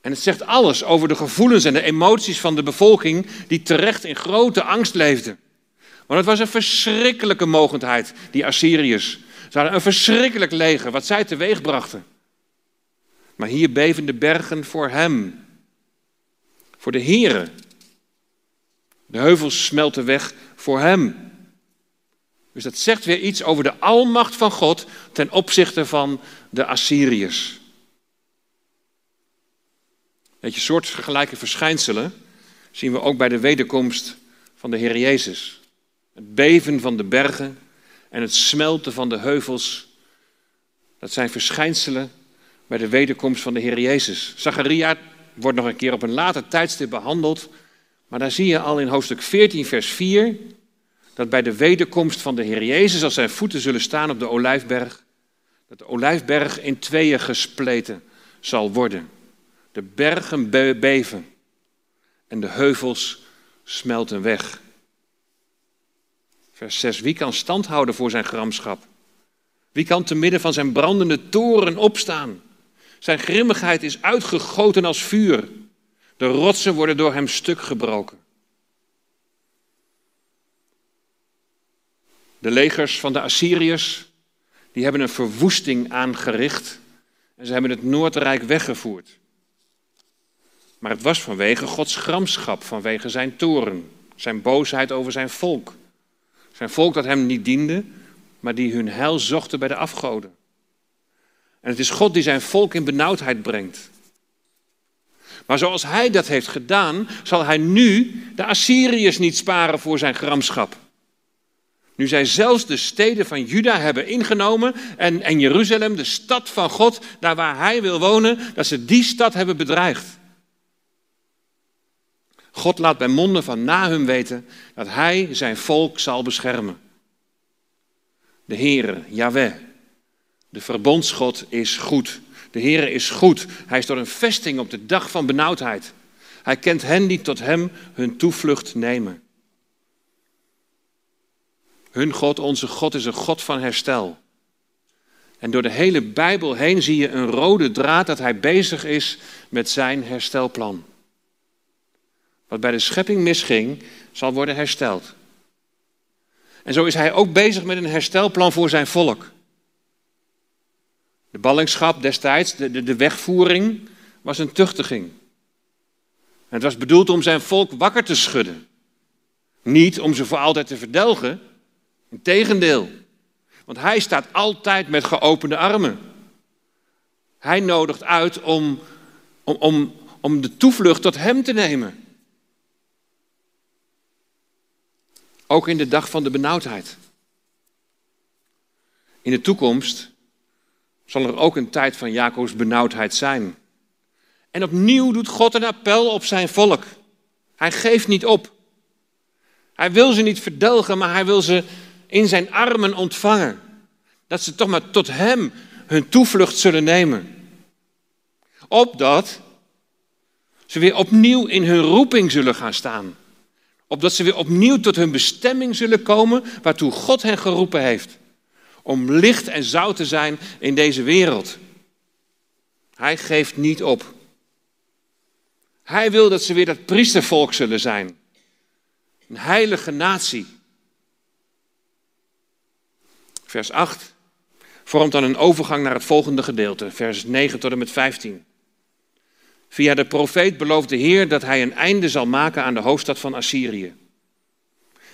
En het zegt alles over de gevoelens en de emoties van de bevolking die terecht in grote angst leefde. Want het was een verschrikkelijke mogendheid, die Assyriërs. Ze hadden een verschrikkelijk leger, wat zij teweeg brachten. Maar hier beven de bergen voor hem, voor de Here. De heuvels smelten weg voor hem. Dus dat zegt weer iets over de almacht van God ten opzichte van de Assyriërs. Weet je, soortgelijke verschijnselen zien we ook bij de wederkomst van de Heer Jezus. Het beven van de bergen en het smelten van de heuvels, dat zijn verschijnselen bij de wederkomst van de Heer Jezus. Zacharia wordt nog een keer op een later tijdstip behandeld, maar daar zie je al in hoofdstuk 14, vers 4, dat bij de wederkomst van de Heer Jezus, als zijn voeten zullen staan op de olijfberg, dat de olijfberg in tweeën gespleten zal worden. De bergen beven en de heuvels smelten weg. Vers 6. Wie kan stand houden voor zijn gramschap? Wie kan te midden van zijn brandende toren opstaan? Zijn grimmigheid is uitgegoten als vuur. De rotsen worden door hem stuk gebroken. De legers van de Assyriërs, die hebben een verwoesting aangericht en ze hebben het Noordrijk weggevoerd. Maar het was vanwege Gods gramschap, vanwege zijn toren, zijn boosheid over zijn volk. Zijn volk dat hem niet diende, maar die hun heil zochten bij de afgoden. En het is God die zijn volk in benauwdheid brengt. Maar zoals hij dat heeft gedaan, zal hij nu de Assyriërs niet sparen voor zijn gramschap. Nu zij zelfs de steden van Juda hebben ingenomen en, en Jeruzalem, de stad van God, daar waar hij wil wonen, dat ze die stad hebben bedreigd. God laat bij monden van Nahum weten dat hij zijn volk zal beschermen. De Heere, Yahweh, de verbondsgod is goed. De Heere is goed. Hij is door een vesting op de dag van benauwdheid. Hij kent hen die tot hem hun toevlucht nemen. Hun God, onze God, is een God van herstel. En door de hele Bijbel heen zie je een rode draad dat hij bezig is met zijn herstelplan. Wat bij de schepping misging, zal worden hersteld. En zo is hij ook bezig met een herstelplan voor zijn volk. De ballingschap destijds, de, de, wegvoering, was een tuchtiging. Het was bedoeld om zijn volk wakker te schudden. Niet om ze voor altijd te verdelgen. Integendeel. Want hij staat altijd met geopende armen. Hij nodigt uit om, om, om, om de toevlucht tot hem te nemen. Ook in de dag van de benauwdheid. In de toekomst zal er ook een tijd van Jacobs benauwdheid zijn. En opnieuw doet God een appel op zijn volk. Hij geeft niet op. Hij wil ze niet verdelgen, maar hij wil ze in zijn armen ontvangen. Dat ze toch maar tot hem hun toevlucht zullen nemen. Opdat ze weer opnieuw in hun roeping zullen gaan staan. Opdat ze weer opnieuw tot hun bestemming zullen komen waartoe God hen geroepen heeft. Om licht en zout te zijn in deze wereld. Hij geeft niet op. Hij wil dat ze weer dat priestervolk zullen zijn. Een heilige natie. Vers 8 vormt dan een overgang naar het volgende gedeelte, vers 9 tot en met 15. Via de profeet belooft de Heer dat hij een einde zal maken aan de hoofdstad van Assyrië.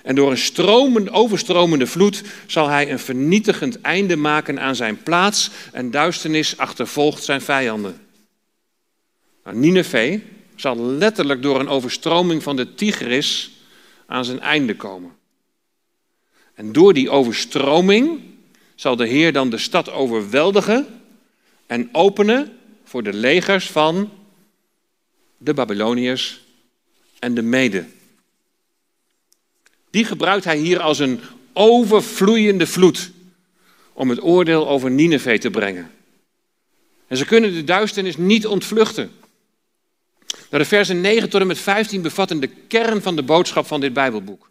En door een stromend, overstromende vloed zal hij een vernietigend einde maken aan zijn plaats en duisternis achtervolgt zijn vijanden. Nou, Nineveh zal letterlijk door een overstroming van de Tigris aan zijn einde komen. En door die overstroming zal de Heer dan de stad overweldigen en openen voor de legers van de Babyloniërs en de Meden. Die gebruikt hij hier als een overvloeiende vloed. om het oordeel over Nineveh te brengen. En ze kunnen de duisternis niet ontvluchten. De versen 9 tot en met 15 bevatten de kern van de boodschap van dit Bijbelboek.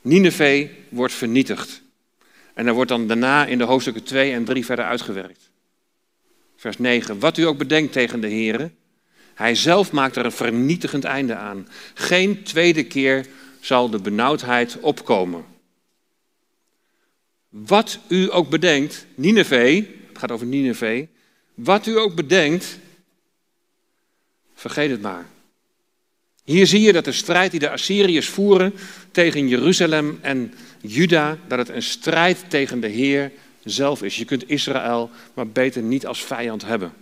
Nineveh wordt vernietigd. En dat wordt dan daarna in de hoofdstukken 2 en 3 verder uitgewerkt. Vers 9. Wat u ook bedenkt tegen de Heer, hij zelf maakt er een vernietigend einde aan. Geen tweede keer zal de benauwdheid opkomen. Wat u ook bedenkt, Nineveh, het gaat over Nineveh, wat u ook bedenkt, vergeet het maar. Hier zie je dat de strijd die de Assyriërs voeren tegen Jeruzalem en Juda, dat het een strijd tegen de Heer zelf is. Je kunt Israël maar beter niet als vijand hebben.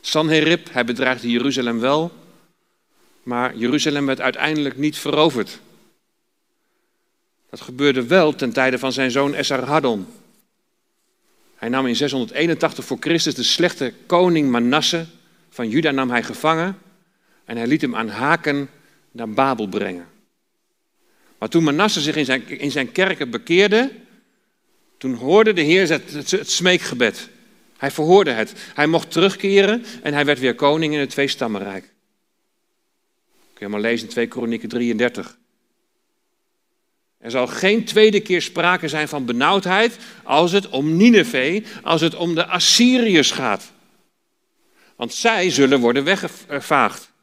Sanherib, hij bedreigde Jeruzalem wel, maar Jeruzalem werd uiteindelijk niet veroverd. Dat gebeurde wel ten tijde van zijn zoon Esarhaddon. Hij nam in 681 voor Christus de slechte koning Manasse van Juda nam hij gevangen en hij liet hem aan haken naar Babel brengen. Maar toen Manasse zich in zijn, in zijn kerken bekeerde, toen hoorde de Heer het, het smeekgebed. Hij verhoorde het. Hij mocht terugkeren en hij werd weer koning in het Tweestammenrijk. Kun je maar lezen in 2 Kronieken 33. Er zal geen tweede keer sprake zijn van benauwdheid als het om Nineveh, als het om de Assyriërs gaat. Want zij zullen worden weggevaagd.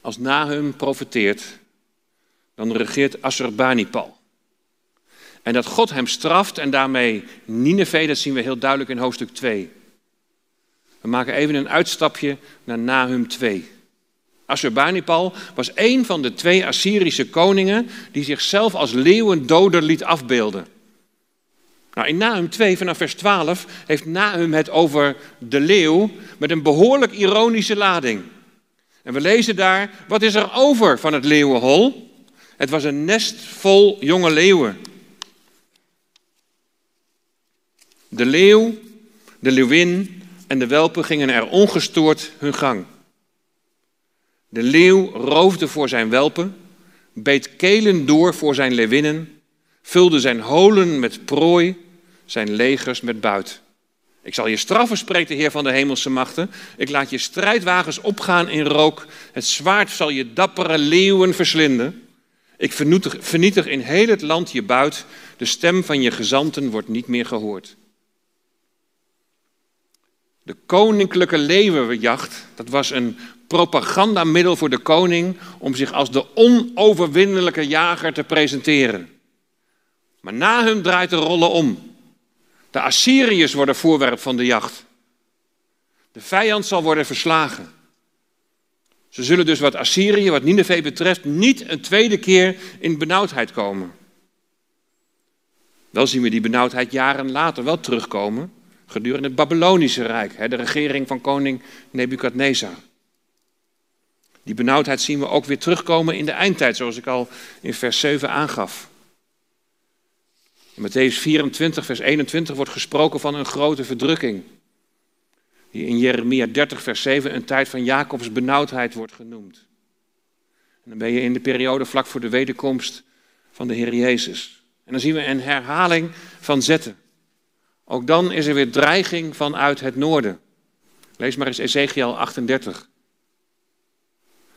Als Nahum profeteert, dan regeert Assurbanipal. En dat God hem straft en daarmee Nineveh, dat zien we heel duidelijk in hoofdstuk 2. We maken even een uitstapje naar Nahum 2. Assurbanipal was een van de twee Assyrische koningen die zichzelf als leeuwendoder liet afbeelden. Nou, in Nahum 2 vanaf vers 12 heeft Nahum het over de leeuw met een behoorlijk ironische lading. En we lezen daar, wat is er over van het leeuwenhol? Het was een nest vol jonge leeuwen. De leeuw, de leeuwin en de welpen gingen er ongestoord hun gang. De leeuw roofde voor zijn welpen, beet kelen door voor zijn leeuwinnen, vulde zijn holen met prooi, zijn legers met buit. Ik zal je straffen, spreekt de Heer van de hemelse machten. Ik laat je strijdwagens opgaan in rook. Het zwaard zal je dappere leeuwen verslinden. Ik vernietig, vernietig in heel het land je buit. De stem van je gezanten wordt niet meer gehoord. De koninklijke leeuwenjacht, dat was een propagandamiddel voor de koning om zich als de onoverwinnelijke jager te presenteren. Maar na hem draait de rollen om. De Assyriërs worden voorwerp van de jacht. De vijand zal worden verslagen. Ze zullen dus wat Assyrië, wat Nineveh betreft, niet een tweede keer in benauwdheid komen. Wel zien we die benauwdheid jaren later wel terugkomen, gedurende het Babylonische Rijk, de regering van koning Nebukadnezar. Die benauwdheid zien we ook weer terugkomen in de eindtijd, zoals ik al in vers 7 aangaf. Matthäus 24, vers 21 wordt gesproken van een grote verdrukking. Die in Jeremia 30, vers 7 een tijd van Jacobs benauwdheid wordt genoemd. En dan ben je in de periode vlak voor de wederkomst van de Heer Jezus. En dan zien we een herhaling van zetten. Ook dan is er weer dreiging vanuit het noorden. Lees maar eens Ezekiel 38.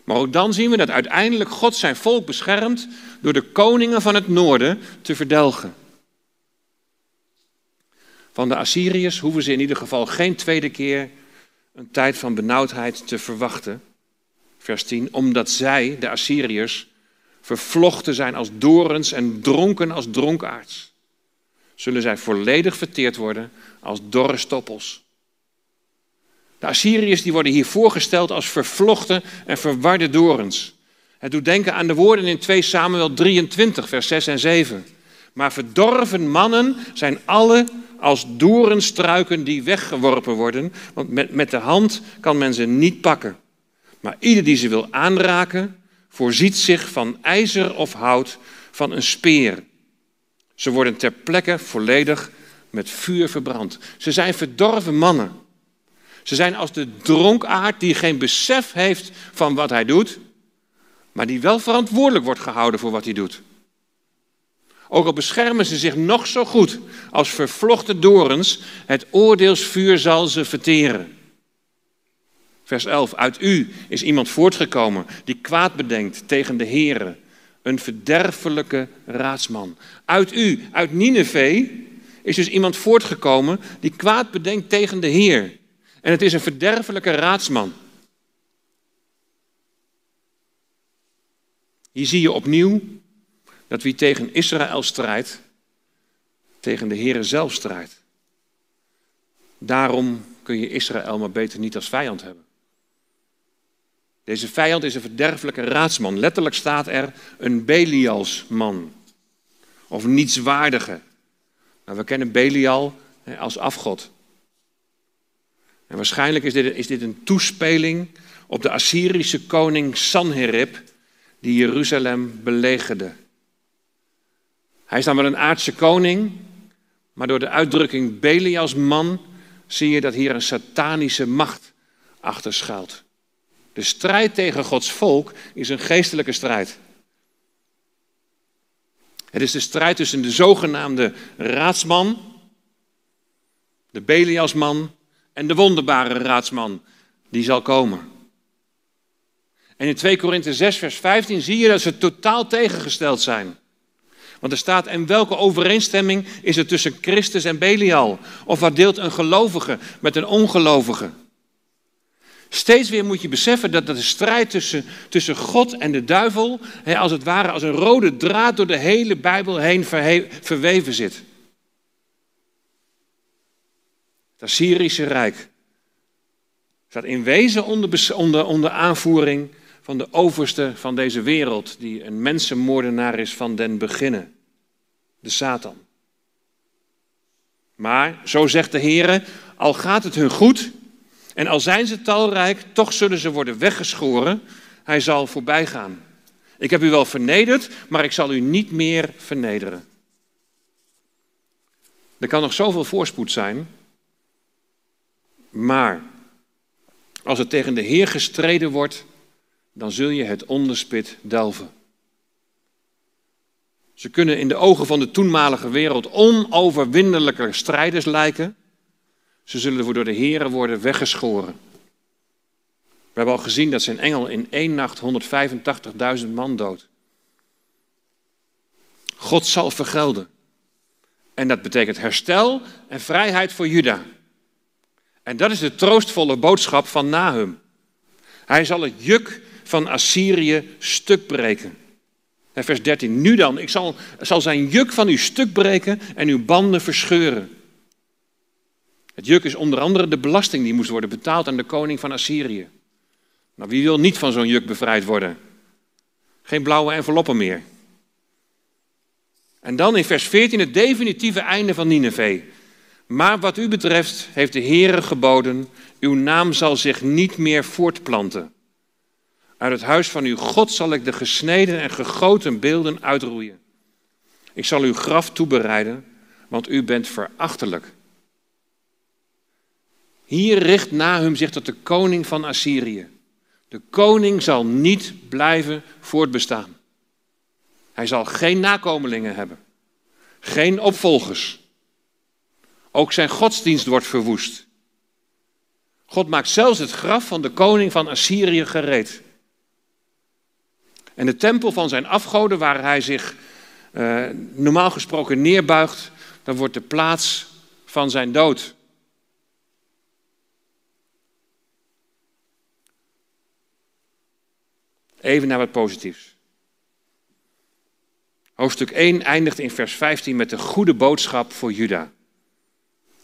Maar ook dan zien we dat uiteindelijk God zijn volk beschermt door de koningen van het noorden te verdelgen. Van de Assyriërs hoeven ze in ieder geval geen tweede keer een tijd van benauwdheid te verwachten. Vers 10, omdat zij, de Assyriërs, vervlochten zijn als dorens en dronken als dronkaards. Zullen zij volledig verteerd worden als dorre stoppels. De Assyriërs die worden hier voorgesteld als vervlochten en verwarde dorens. Het doet denken aan de woorden in 2 Samuel 23, vers 6 en 7. Maar verdorven mannen zijn alle als doornstruiken die weggeworpen worden, want met, met de hand kan men ze niet pakken. Maar ieder die ze wil aanraken, voorziet zich van ijzer of hout van een speer. Ze worden ter plekke volledig met vuur verbrand. Ze zijn verdorven mannen. Ze zijn als de dronkaard die geen besef heeft van wat hij doet, maar die wel verantwoordelijk wordt gehouden voor wat hij doet. Ook al beschermen ze zich nog zo goed als vervlochten dorens, het oordeelsvuur zal ze verteren. Vers 11. Uit u is iemand voortgekomen die kwaad bedenkt tegen de Here, een verderfelijke raadsman. Uit u, uit Nineveh, is dus iemand voortgekomen die kwaad bedenkt tegen de Heer. En het is een verderfelijke raadsman. Hier zie je opnieuw dat wie tegen Israël strijdt, tegen de Heere zelf strijdt. Daarom kun je Israël maar beter niet als vijand hebben. Deze vijand is een verderfelijke raadsman. Letterlijk staat er een Belialsman. Of nietswaardige. Nou, we kennen Belial als afgod. En waarschijnlijk is dit, is dit een toespeling op de Assyrische koning Sanherib, die Jeruzalem belegerde. Hij is dan wel een aardse koning, maar door de uitdrukking Belials man zie je dat hier een satanische macht achter schuilt. De strijd tegen Gods volk is een geestelijke strijd. Het is de strijd tussen de zogenaamde raadsman, de Belialsman en de wonderbare raadsman die zal komen. En in 2 Korinthe 6, vers 15 zie je dat ze totaal tegengesteld zijn. Want er staat, en welke overeenstemming is er tussen Christus en Belial? Of wat deelt een gelovige met een ongelovige? Steeds weer moet je beseffen dat de strijd tussen, tussen God en de duivel, als het ware als een rode draad door de hele Bijbel heen verweven zit. Het Assyrische Rijk staat in wezen onder, onder, onder aanvoering van de overste van deze wereld, die een mensenmoordenaar is van den beginnen, de Satan. Maar, zo zegt de Heer, al gaat het hun goed en al zijn ze talrijk, toch zullen ze worden weggeschoren. Hij zal voorbij gaan. Ik heb u wel vernederd, maar ik zal u niet meer vernederen. Er kan nog zoveel voorspoed zijn, maar als er tegen de Heer gestreden wordt, dan zul je het onderspit delven. Ze kunnen in de ogen van de toenmalige wereld onoverwinnelijke strijders lijken. Ze zullen door de Heren worden weggeschoren. We hebben al gezien dat zijn engel in één nacht 185.000 man dood. God zal vergelden. En dat betekent herstel en vrijheid voor Juda. En dat is de troostvolle boodschap van Nahum. Hij zal het juk van Assyrië stuk breken. En vers 13. Nu dan, ik zal, zal zijn juk van u stuk breken en uw banden verscheuren. Het juk is onder andere de belasting die moest worden betaald aan de koning van Assyrië. Nou, wie wil niet van zo'n juk bevrijd worden? Geen blauwe enveloppen meer. En dan in vers 14 het definitieve einde van Nineveh. Maar wat u betreft heeft de Heere geboden, uw naam zal zich niet meer voortplanten. Uit het huis van uw God zal ik de gesneden en gegoten beelden uitroeien. Ik zal uw graf toebereiden, want u bent verachtelijk. Hier richt Nahum zich tot de koning van Assyrië. De koning zal niet blijven voortbestaan. Hij zal geen nakomelingen hebben, geen opvolgers. Ook zijn godsdienst wordt verwoest. God maakt zelfs het graf van de koning van Assyrië gereed. En de tempel van zijn afgoden, waar hij zich uh, normaal gesproken neerbuigt, dan wordt de plaats van zijn dood. Even naar wat positiefs. Hoofdstuk 1 eindigt in vers 15 met de goede boodschap voor Juda.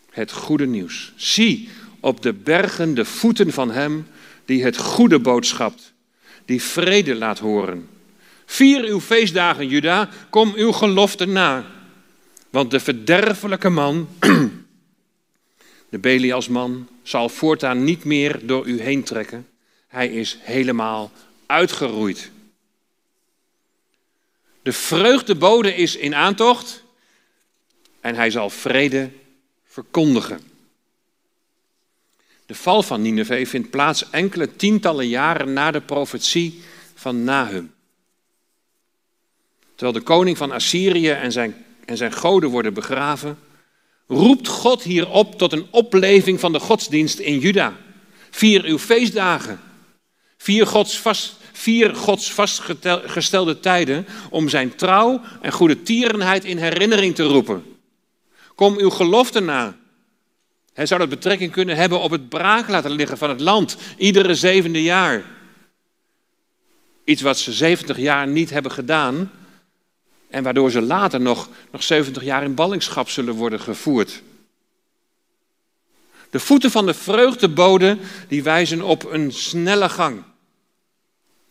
Het goede nieuws. Zie op de bergen de voeten van hem die het goede boodschapt die vrede laat horen. Vier uw feestdagen, Juda, kom uw gelofte na. Want de verderfelijke man, de Belialsman, zal voortaan niet meer door u heen trekken. Hij is helemaal uitgeroeid. De vreugdebode is in aantocht en hij zal vrede verkondigen. De val van Nineveh vindt plaats enkele tientallen jaren na de profetie van Nahum. terwijl de koning van Assyrië en zijn, en zijn goden worden begraven, roept God hier op tot een opleving van de godsdienst in Juda. Vier uw feestdagen. Vier Gods, vast, vier Gods vastgestelde tijden om zijn trouw en goede tierenheid in herinnering te roepen. Kom uw gelofte na. Hij zou dat betrekking kunnen hebben op het braak laten liggen van het land, iedere zevende jaar. Iets wat ze 70 jaar niet hebben gedaan en waardoor ze later nog, nog 70 jaar in ballingschap zullen worden gevoerd. De voeten van de vreugdebode die wijzen op een snelle gang.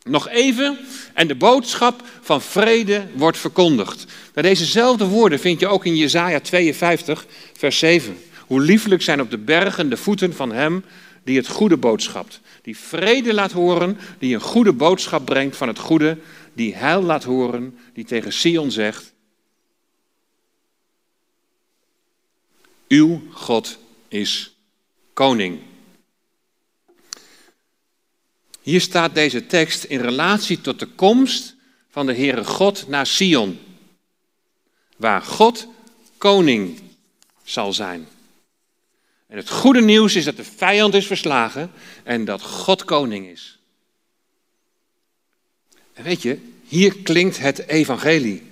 Nog even en de boodschap van vrede wordt verkondigd. Maar dezezelfde woorden vind je ook in Jesaja 52, vers 7. Hoe lieflijk zijn op de bergen de voeten van hem die het goede boodschapt. Die vrede laat horen, die een goede boodschap brengt van het goede, die heil laat horen, die tegen Sion zegt: Uw God is koning. Hier staat deze tekst in relatie tot de komst van de Heere God naar Sion, waar God koning zal zijn. En het goede nieuws is dat de vijand is verslagen en dat God koning is. En weet je, hier klinkt het evangelie.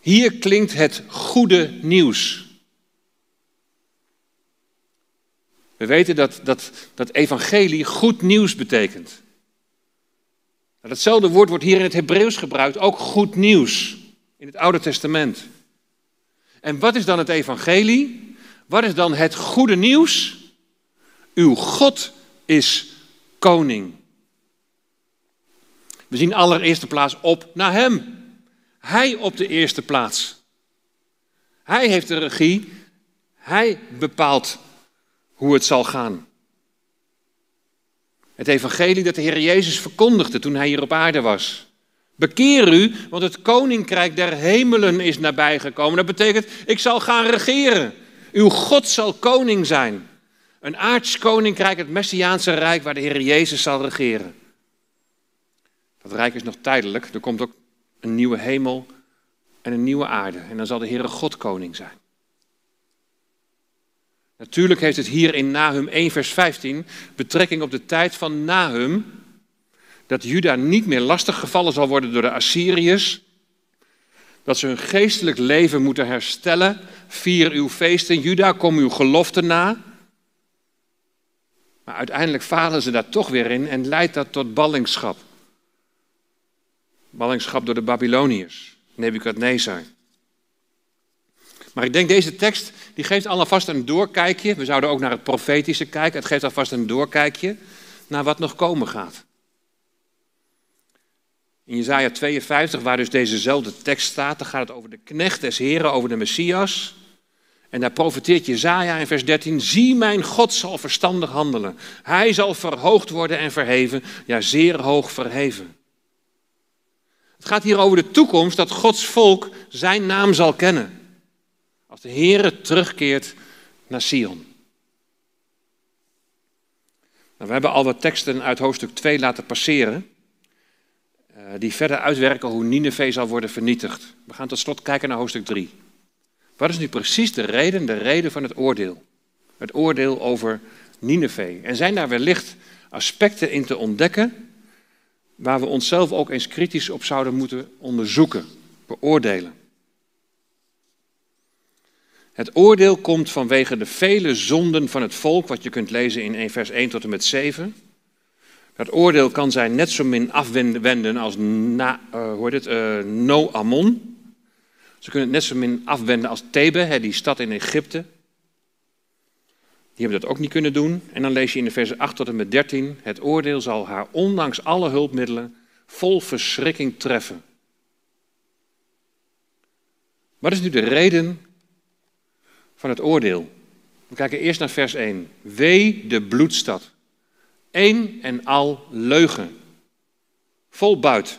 Hier klinkt het goede nieuws. We weten dat, dat, dat evangelie goed nieuws betekent. Datzelfde woord wordt hier in het Hebreeuws gebruikt, ook goed nieuws in het Oude Testament. En wat is dan het evangelie? Wat is dan het goede nieuws? Uw God is koning. We zien allereerste plaats op naar Hem. Hij op de eerste plaats. Hij heeft de regie. Hij bepaalt hoe het zal gaan. Het evangelie dat de Heer Jezus verkondigde toen hij hier op aarde was. Bekeer u, want het koninkrijk der hemelen is nabijgekomen. Dat betekent, ik zal gaan regeren. Uw God zal koning zijn. Een aards koninkrijk, het Messiaanse rijk waar de Heer Jezus zal regeren. Dat rijk is nog tijdelijk. Er komt ook een nieuwe hemel en een nieuwe aarde. En dan zal de Heere God koning zijn. Natuurlijk heeft het hier in Nahum 1 vers 15 betrekking op de tijd van Nahum. Dat Juda niet meer lastig gevallen zal worden door de Assyriërs. Dat ze hun geestelijk leven moeten herstellen. Vier uw feesten, Juda, kom uw gelofte na. Maar uiteindelijk falen ze daar toch weer in en leidt dat tot ballingschap. Ballingschap door de Babyloniërs, Nebukadnezar. Maar ik denk deze tekst, die geeft alvast een doorkijkje. We zouden ook naar het profetische kijken. Het geeft alvast een doorkijkje naar wat nog komen gaat. In Jezaja 52, waar dus dezezelfde tekst staat, dan gaat het over de knecht des Heren, over de Messias. En daar profeteert Jezaja in vers 13, zie mijn God zal verstandig handelen. Hij zal verhoogd worden en verheven, ja zeer hoog verheven. Het gaat hier over de toekomst dat Gods volk zijn naam zal kennen. Als de Heere terugkeert naar Sion. Nou, we hebben al wat teksten uit hoofdstuk 2 laten passeren. Uh, die verder uitwerken hoe Nineveh zal worden vernietigd. We gaan tot slot kijken naar hoofdstuk 3. Wat is nu precies de reden, de reden van het oordeel? Het oordeel over Nineveh. En zijn daar wellicht aspecten in te ontdekken waar we onszelf ook eens kritisch op zouden moeten onderzoeken, beoordelen. Het oordeel komt vanwege de vele zonden van het volk, wat je kunt lezen in 1 vers 1 tot en met 7. Dat oordeel kan zij net zo min afwenden als na, uh, hoe heet het, uh, No-Amon. Ze kunnen het net zo min afwenden als Thebe, die stad in Egypte. Die hebben dat ook niet kunnen doen. En dan lees je in de versen 8 tot en met 13: Het oordeel zal haar ondanks alle hulpmiddelen vol verschrikking treffen. Wat is nu de reden van het oordeel? We kijken eerst naar vers 1. Wee de bloedstad. Eén en al leugen. Vol buit.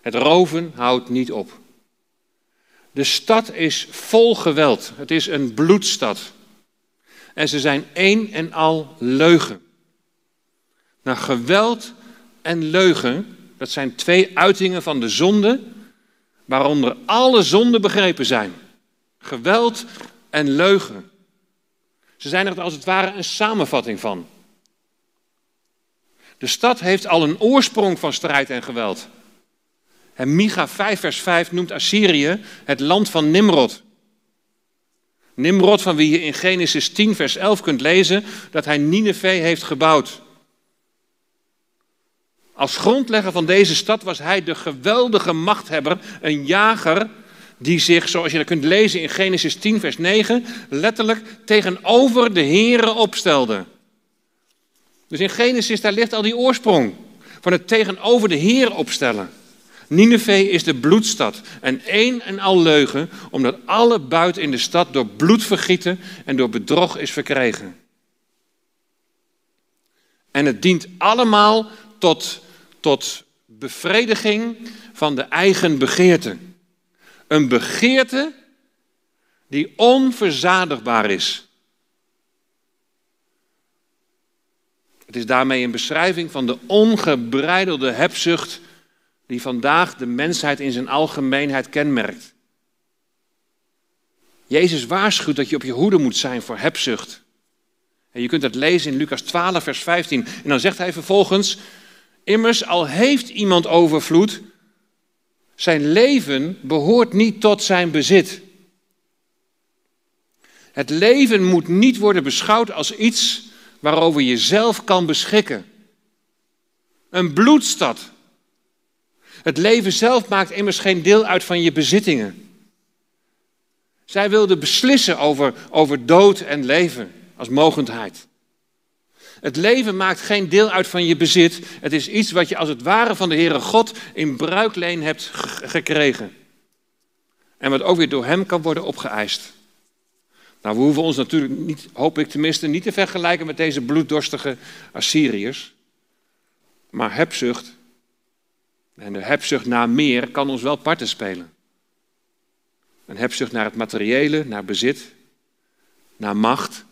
Het roven houdt niet op. De stad is vol geweld. Het is een bloedstad. En ze zijn één en al leugen. Nou, geweld en leugen, Dat zijn twee uitingen van de zonde, waaronder alle zonden begrepen zijn. Geweld en leugen. Ze zijn er als het ware een samenvatting van. De stad heeft al een oorsprong van strijd en geweld. En Micha 5 vers 5 noemt Assyrië het land van Nimrod. Nimrod, van wie je in Genesis 10 vers 11 kunt lezen dat hij Nineveh heeft gebouwd. Als grondlegger van deze stad was hij de geweldige machthebber, een jager die zich, zoals je dat kunt lezen in Genesis 10, vers 9, letterlijk tegenover de Here opstelde. Dus in Genesis, daar ligt al die oorsprong van het tegenover de Heer opstellen. Nineveh is de bloedstad en één en al leugen, omdat alle buit in de stad door bloed vergieten en door bedrog is verkregen. En het dient allemaal tot, tot bevrediging van de eigen begeerte. Een begeerte die onverzadigbaar is. Het is daarmee een beschrijving van de ongebreidelde hebzucht die vandaag de mensheid in zijn algemeenheid kenmerkt. Jezus waarschuwt dat je op je hoede moet zijn voor hebzucht. En je kunt dat lezen in Lucas 12, vers 15. En dan zegt hij vervolgens: Immers, al heeft iemand overvloed, zijn leven behoort niet tot zijn bezit. Het leven moet niet worden beschouwd als iets waarover je zelf kan beschikken. Een bloedstad. Het leven zelf maakt immers geen deel uit van je bezittingen. Zij wilde beslissen over, over dood en leven als mogendheid. Het leven maakt geen deel uit van je bezit. Het is iets wat je als het ware van de Heere God in bruikleen hebt gekregen. En wat ook weer door Hem kan worden opgeëist. Nou, we hoeven ons natuurlijk niet, hoop ik tenminste, niet te vergelijken met deze bloeddorstige Assyriërs. Maar hebzucht en de hebzucht naar meer kan ons wel parten spelen. Een hebzucht naar het materiële, naar bezit, naar macht.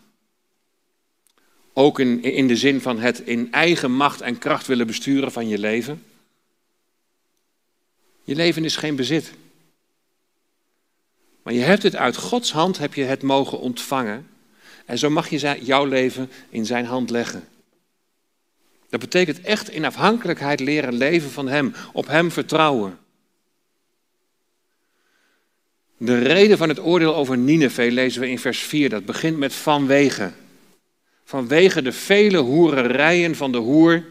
Ook in, in de zin van het in eigen macht en kracht willen besturen van je leven. Je leven is geen bezit. Maar je hebt het uit Gods hand, heb je het mogen ontvangen. En zo mag je jouw leven in zijn hand leggen. Dat betekent echt in afhankelijkheid leren leven van Hem, op Hem vertrouwen. De reden van het oordeel over Nineveh lezen we in vers 4. Dat begint met vanwege. Vanwege de vele hoererijen van de hoer,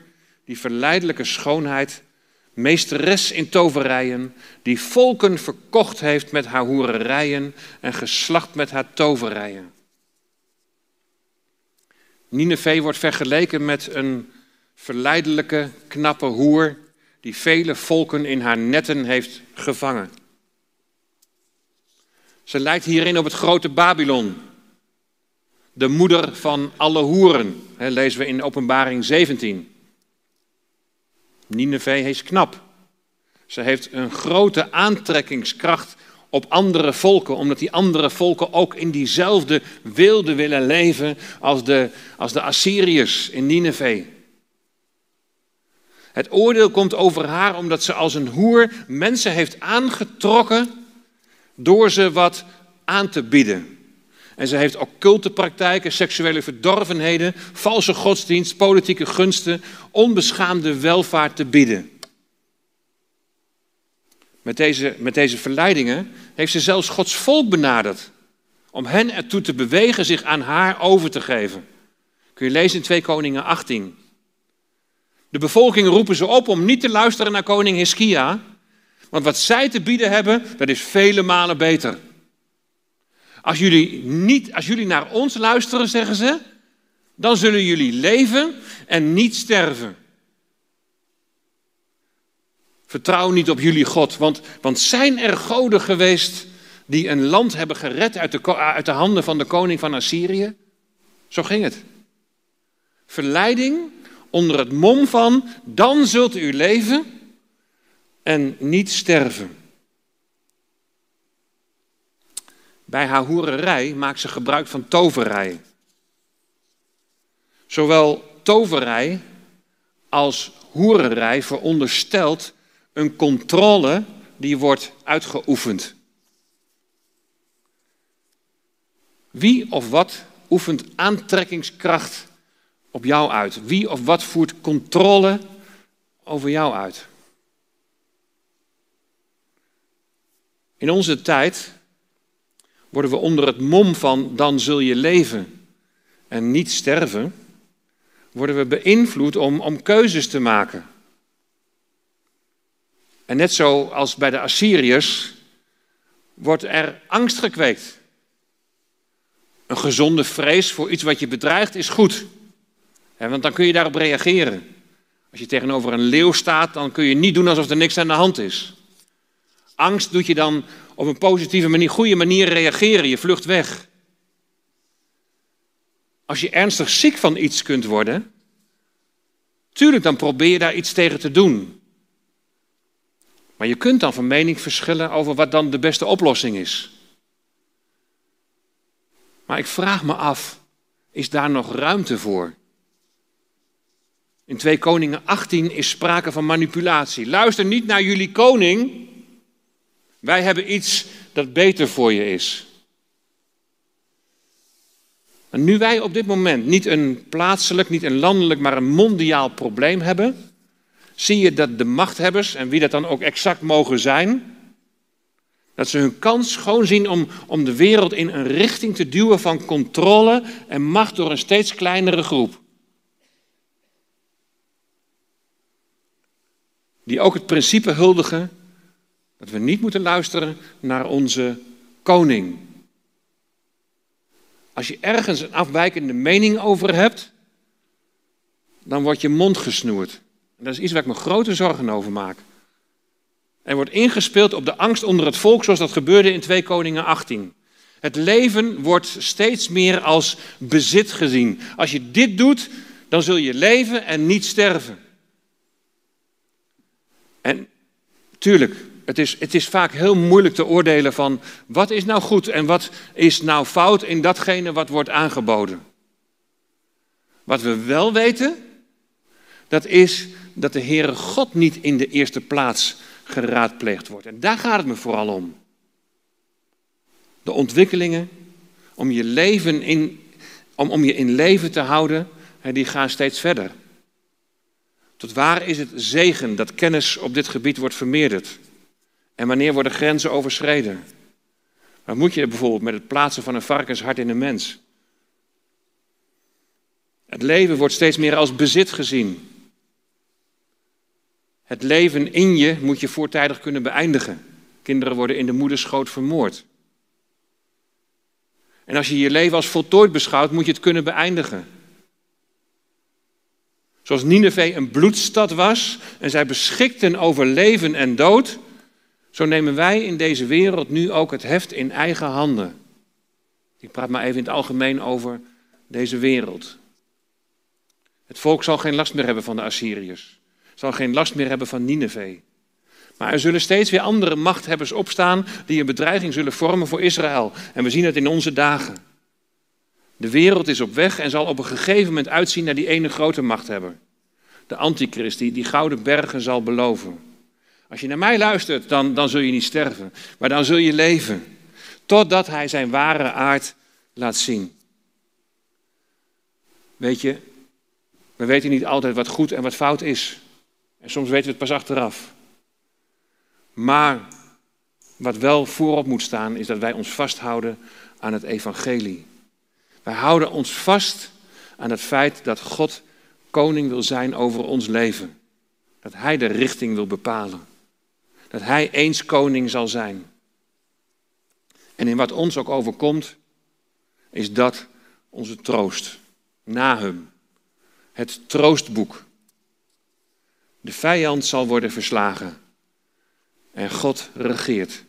die verleidelijke schoonheid, meesteres in toverijen, die volken verkocht heeft met haar hoererijen en geslacht met haar toverijen. Nineveh wordt vergeleken met een verleidelijke, knappe hoer die vele volken in haar netten heeft gevangen. Ze lijkt hierin op het grote Babylon, de moeder van alle hoeren, lezen we in Openbaring 17. Nineveh is knap. Ze heeft een grote aantrekkingskracht op andere volken, omdat die andere volken ook in diezelfde wilde willen leven als de, als de Assyriërs in Nineveh. Het oordeel komt over haar omdat ze als een hoer mensen heeft aangetrokken door ze wat aan te bieden. En ze heeft occulte praktijken, seksuele verdorvenheden, valse godsdienst, politieke gunsten, onbeschaamde welvaart te bieden. Met deze, met deze verleidingen heeft ze zelfs Gods volk benaderd. Om hen ertoe te bewegen zich aan haar over te geven. Kun je lezen in 2 Koningen 18. De bevolking roepen ze op om niet te luisteren naar koning Hiskia. Want wat zij te bieden hebben, dat is vele malen beter. Als jullie, niet, als jullie naar ons luisteren, zeggen ze, dan zullen jullie leven en niet sterven. Vertrouw niet op jullie God, want, want zijn er goden geweest die een land hebben gered uit de, uit de handen van de koning van Assyrië? Zo ging het. Verleiding onder het mom van, dan zult u leven en niet sterven. Bij haar hoererij maakt ze gebruik van toverij. Zowel toverij als hoererij veronderstelt een controle die wordt uitgeoefend. Wie of wat oefent aantrekkingskracht op jou uit? Wie of wat voert controle over jou uit? In onze tijd worden we onder het mom van dan zul je leven en niet sterven, worden we beïnvloed om, om keuzes te maken. En net zoals bij de Assyriërs wordt er angst gekweekt. Een gezonde vrees voor iets wat je bedreigt is goed. Want dan kun je daarop reageren. Als je tegenover een leeuw staat, dan kun je niet doen alsof er niks aan de hand is. Angst doet je dan op een positieve manier, goede manier reageren. Je vlucht weg. Als je ernstig ziek van iets kunt worden, tuurlijk dan probeer je daar iets tegen te doen. Maar je kunt dan van mening verschillen over wat dan de beste oplossing is. Maar ik vraag me af, is daar nog ruimte voor? In 2 Koningen 18 is sprake van manipulatie. Luister niet naar jullie koning. Wij hebben iets dat beter voor je is. En nu wij op dit moment niet een plaatselijk, niet een landelijk, maar een mondiaal probleem hebben, zie je dat de machthebbers, en wie dat dan ook exact mogen zijn, dat ze hun kans gewoon zien om, om de wereld in een richting te duwen van controle en macht door een steeds kleinere groep. Die ook het principe huldigen dat we niet moeten luisteren naar onze koning. Als je ergens een afwijkende mening over hebt, dan wordt je mond gesnoerd. En dat is iets waar ik me grote zorgen over maak. Er wordt ingespeeld op de angst onder het volk, zoals dat gebeurde in 2 Koningen 18. Het leven wordt steeds meer als bezit gezien. Als je dit doet, dan zul je leven en niet sterven. En tuurlijk, het is, het is vaak heel moeilijk te oordelen van wat is nou goed en wat is nou fout in datgene wat wordt aangeboden. Wat we wel weten, dat is dat de Heere God niet in de eerste plaats geraadpleegd wordt. En daar gaat het me vooral om. De ontwikkelingen om je, leven in, om, om je in leven te houden, die gaan steeds verder. Tot waar is het zegen dat kennis op dit gebied wordt vermeerderd? En wanneer worden grenzen overschreden? Wat moet je bijvoorbeeld met het plaatsen van een varkenshart in een mens? Het leven wordt steeds meer als bezit gezien. Het leven in je moet je voortijdig kunnen beëindigen. Kinderen worden in de moederschoot vermoord. En als je je leven als voltooid beschouwt, moet je het kunnen beëindigen. Zoals Nineveh een bloedstad was en zij beschikten over leven en dood, zo nemen wij in deze wereld nu ook het heft in eigen handen. Ik praat maar even in het algemeen over deze wereld. Het volk zal geen last meer hebben van de Assyriërs zal geen last meer hebben van Nineveh. Maar er zullen steeds weer andere machthebbers opstaan die een bedreiging zullen vormen voor Israël. En we zien het in onze dagen. De wereld is op weg en zal op een gegeven moment uitzien naar die ene grote machthebber. De antichrist die die gouden bergen zal beloven. Als je naar mij luistert, dan, dan zul je niet sterven, maar dan zul je leven. Totdat hij zijn ware aard laat zien. Weet je, we weten niet altijd wat goed en wat fout is. En soms weten we het pas achteraf. Maar wat wel voorop moet staan, is dat wij ons vasthouden aan het evangelie. Wij houden ons vast aan het feit dat God koning wil zijn over ons leven. Dat Hij de richting wil bepalen. Dat Hij eens koning zal zijn. En in wat ons ook overkomt, is dat onze troost. Nahum. Het troostboek. De vijand zal worden verslagen. En God regeert.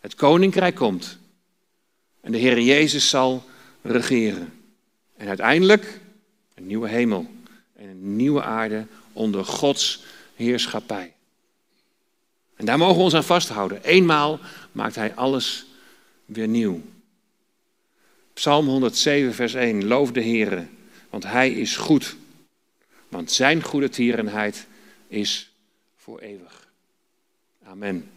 Het koninkrijk komt. En de Heer Jezus zal regeren. En uiteindelijk een nieuwe hemel en een nieuwe aarde onder Gods heerschappij. En daar mogen we ons aan vasthouden. Eenmaal maakt Hij alles weer nieuw. Psalm 107, vers 1. Loof de Heer, want Hij is goed want zijn goede tierenheid is voor eeuwig. Amen.